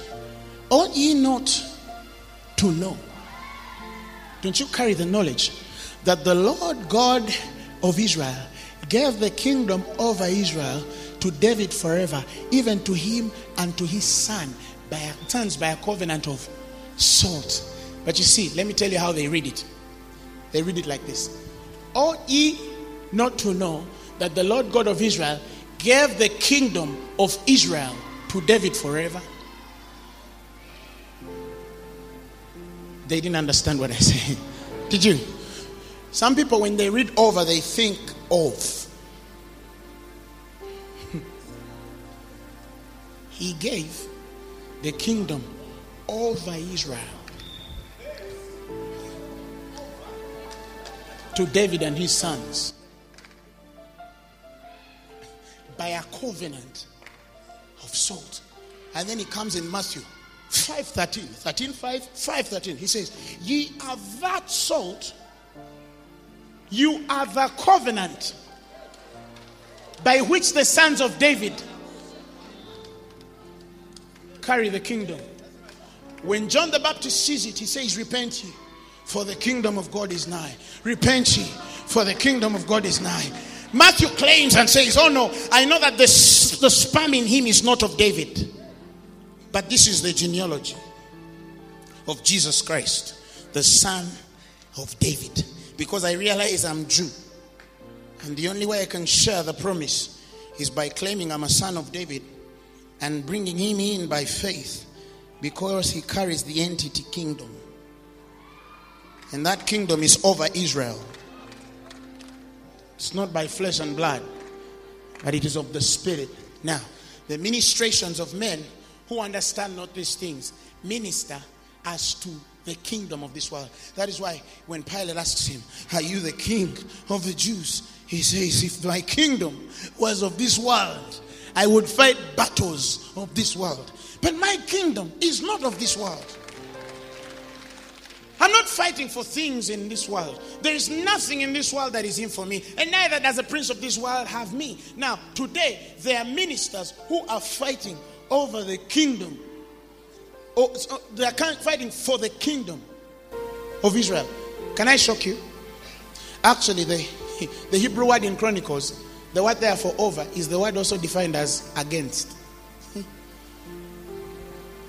Ought ye not to know? Don't you carry the knowledge that the Lord God of Israel gave the kingdom over Israel to David forever, even to him and to his son, by a, sons by a covenant of salt. But you see, let me tell you how they read it. They read it like this Ought ye not to know that the Lord God of Israel gave the kingdom of Israel to David forever? They didn't understand what I said. Did you? Some people, when they read over, they think of. he gave the kingdom over Israel to David and his sons by a covenant of salt. And then he comes in Matthew 5:13, 13, 5, 5:13. He says, Ye are that salt, you are the covenant by which the sons of David carry the kingdom. When John the Baptist sees it, he says, Repent ye for the kingdom of God is nigh. Repent ye, for the kingdom of God is nigh. Matthew claims and says, Oh no, I know that the, the sperm in him is not of David, but this is the genealogy of Jesus Christ, the son of David. Because I realize I'm Jew, and the only way I can share the promise is by claiming I'm a son of David and bringing him in by faith because he carries the entity kingdom. And that kingdom is over Israel. It's not by flesh and blood, but it is of the Spirit. Now, the ministrations of men who understand not these things minister as to the kingdom of this world. That is why when Pilate asks him, Are you the king of the Jews? He says, If my kingdom was of this world, I would fight battles of this world. But my kingdom is not of this world. I'm not fighting for things in this world. There is nothing in this world that is in for me, and neither does the prince of this world have me. Now, today, there are ministers who are fighting over the kingdom. Oh, they are fighting for the kingdom of Israel. Can I shock you? Actually, the, the Hebrew word in Chronicles, the word there for over, is the word also defined as against.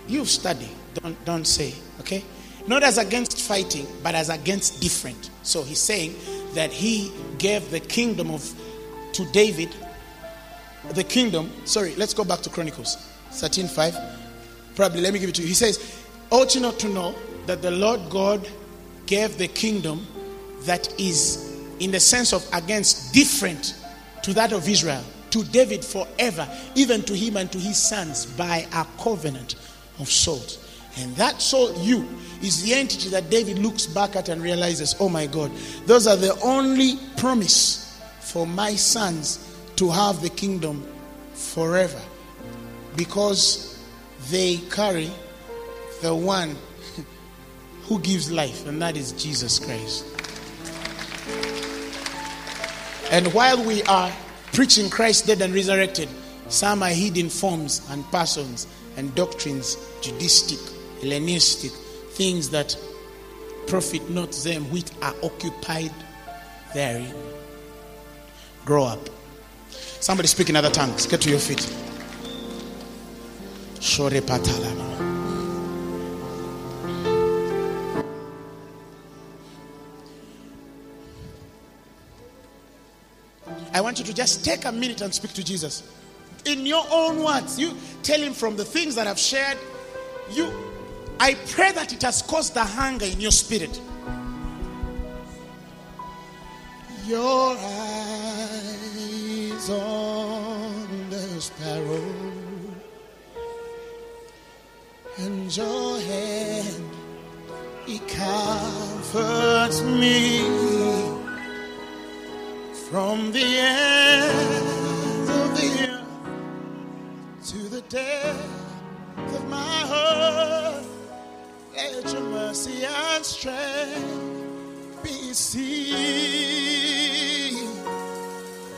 You study, don't, don't say, okay? Not as against fighting, but as against different. So he's saying that he gave the kingdom of to David. The kingdom, sorry, let's go back to Chronicles 13:5. Probably let me give it to you. He says, Ought you not to know that the Lord God gave the kingdom that is, in the sense of against, different to that of Israel, to David forever, even to him and to his sons by a covenant of salt. And that soul, you, is the entity that David looks back at and realizes, oh my God, those are the only promise for my sons to have the kingdom forever. Because they carry the one who gives life, and that is Jesus Christ. And while we are preaching Christ dead and resurrected, some are hidden forms and persons and doctrines, Judaistic, Hellenistic, things that profit not them which are occupied therein. Grow up. Somebody speak in other tongues. Get to your feet. Shore patalama. I want you to just take a minute and speak to Jesus. In your own words, you tell him from the things that I've shared. You, I pray that it has caused the hunger in your spirit. Your eyes on the sparrow, and your hand, it comforts me from the end of the earth to the depth of my heart. Let your mercy and strength be seen.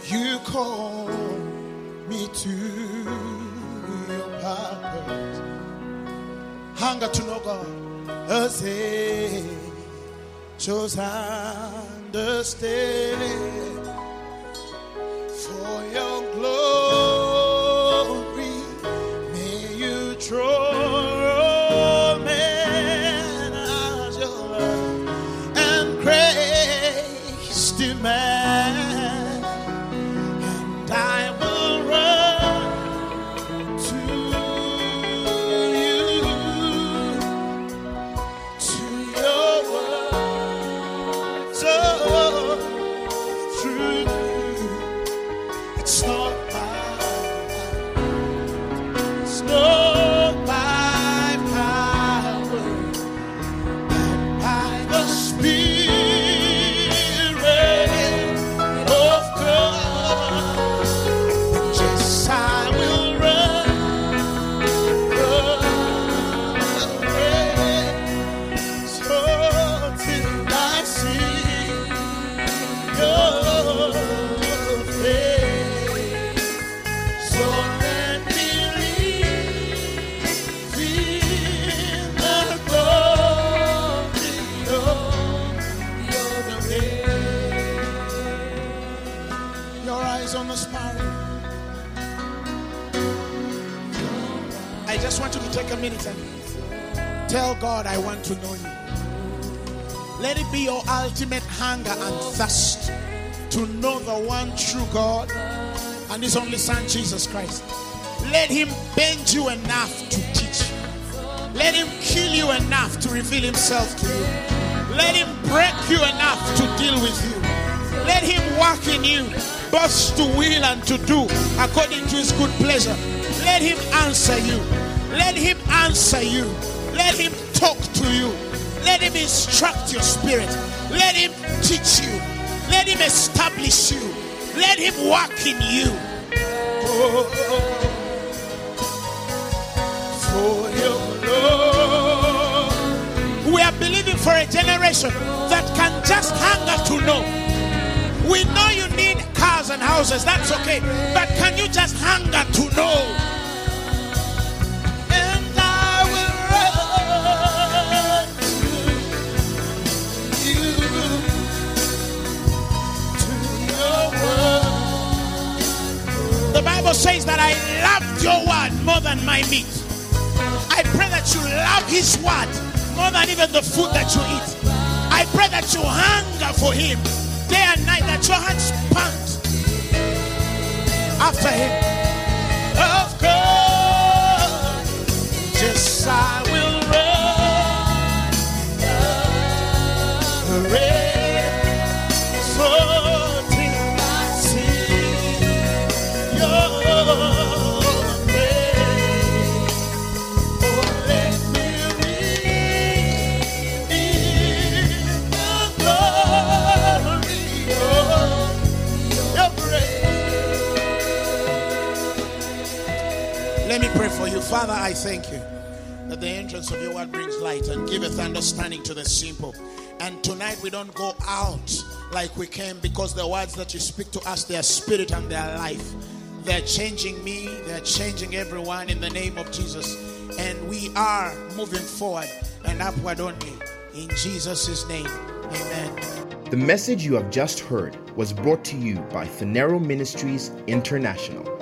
You call me to Hunger to know God, say, shows understanding tell God, I want to know you. Let it be your ultimate hunger and thirst to know the one true God and His only Son, Jesus Christ. Let Him bend you enough to teach you. Let Him kill you enough to reveal Himself to you. Let Him break you enough to deal with you. Let Him work in you, both to will and to do according to His good pleasure. Let Him answer you. Let Him answer you. Let Him talk to you. Let Him instruct your spirit. Let Him teach you. Let Him establish you. Let Him work in you. Oh, for your glory. We are believing for a generation that can just hunger to know. We know you need cars and houses, that's okay. But can you just hunger to know? Says that I loved your word more than my meat. I pray that you love his word more than even the food that you eat. I pray that you hunger for him day and night, that your hands pant after him. Of course, yes, I will run the Father, I thank you that the entrance of your word brings light and giveth understanding to the simple. And tonight we don't go out like we came because the words that you speak to us, they are spirit and they are life. They're changing me, they're changing everyone in the name of Jesus. And we are moving forward and upward only. In Jesus' name, amen. The message you have just heard was brought to you by Phaneroo Ministries International.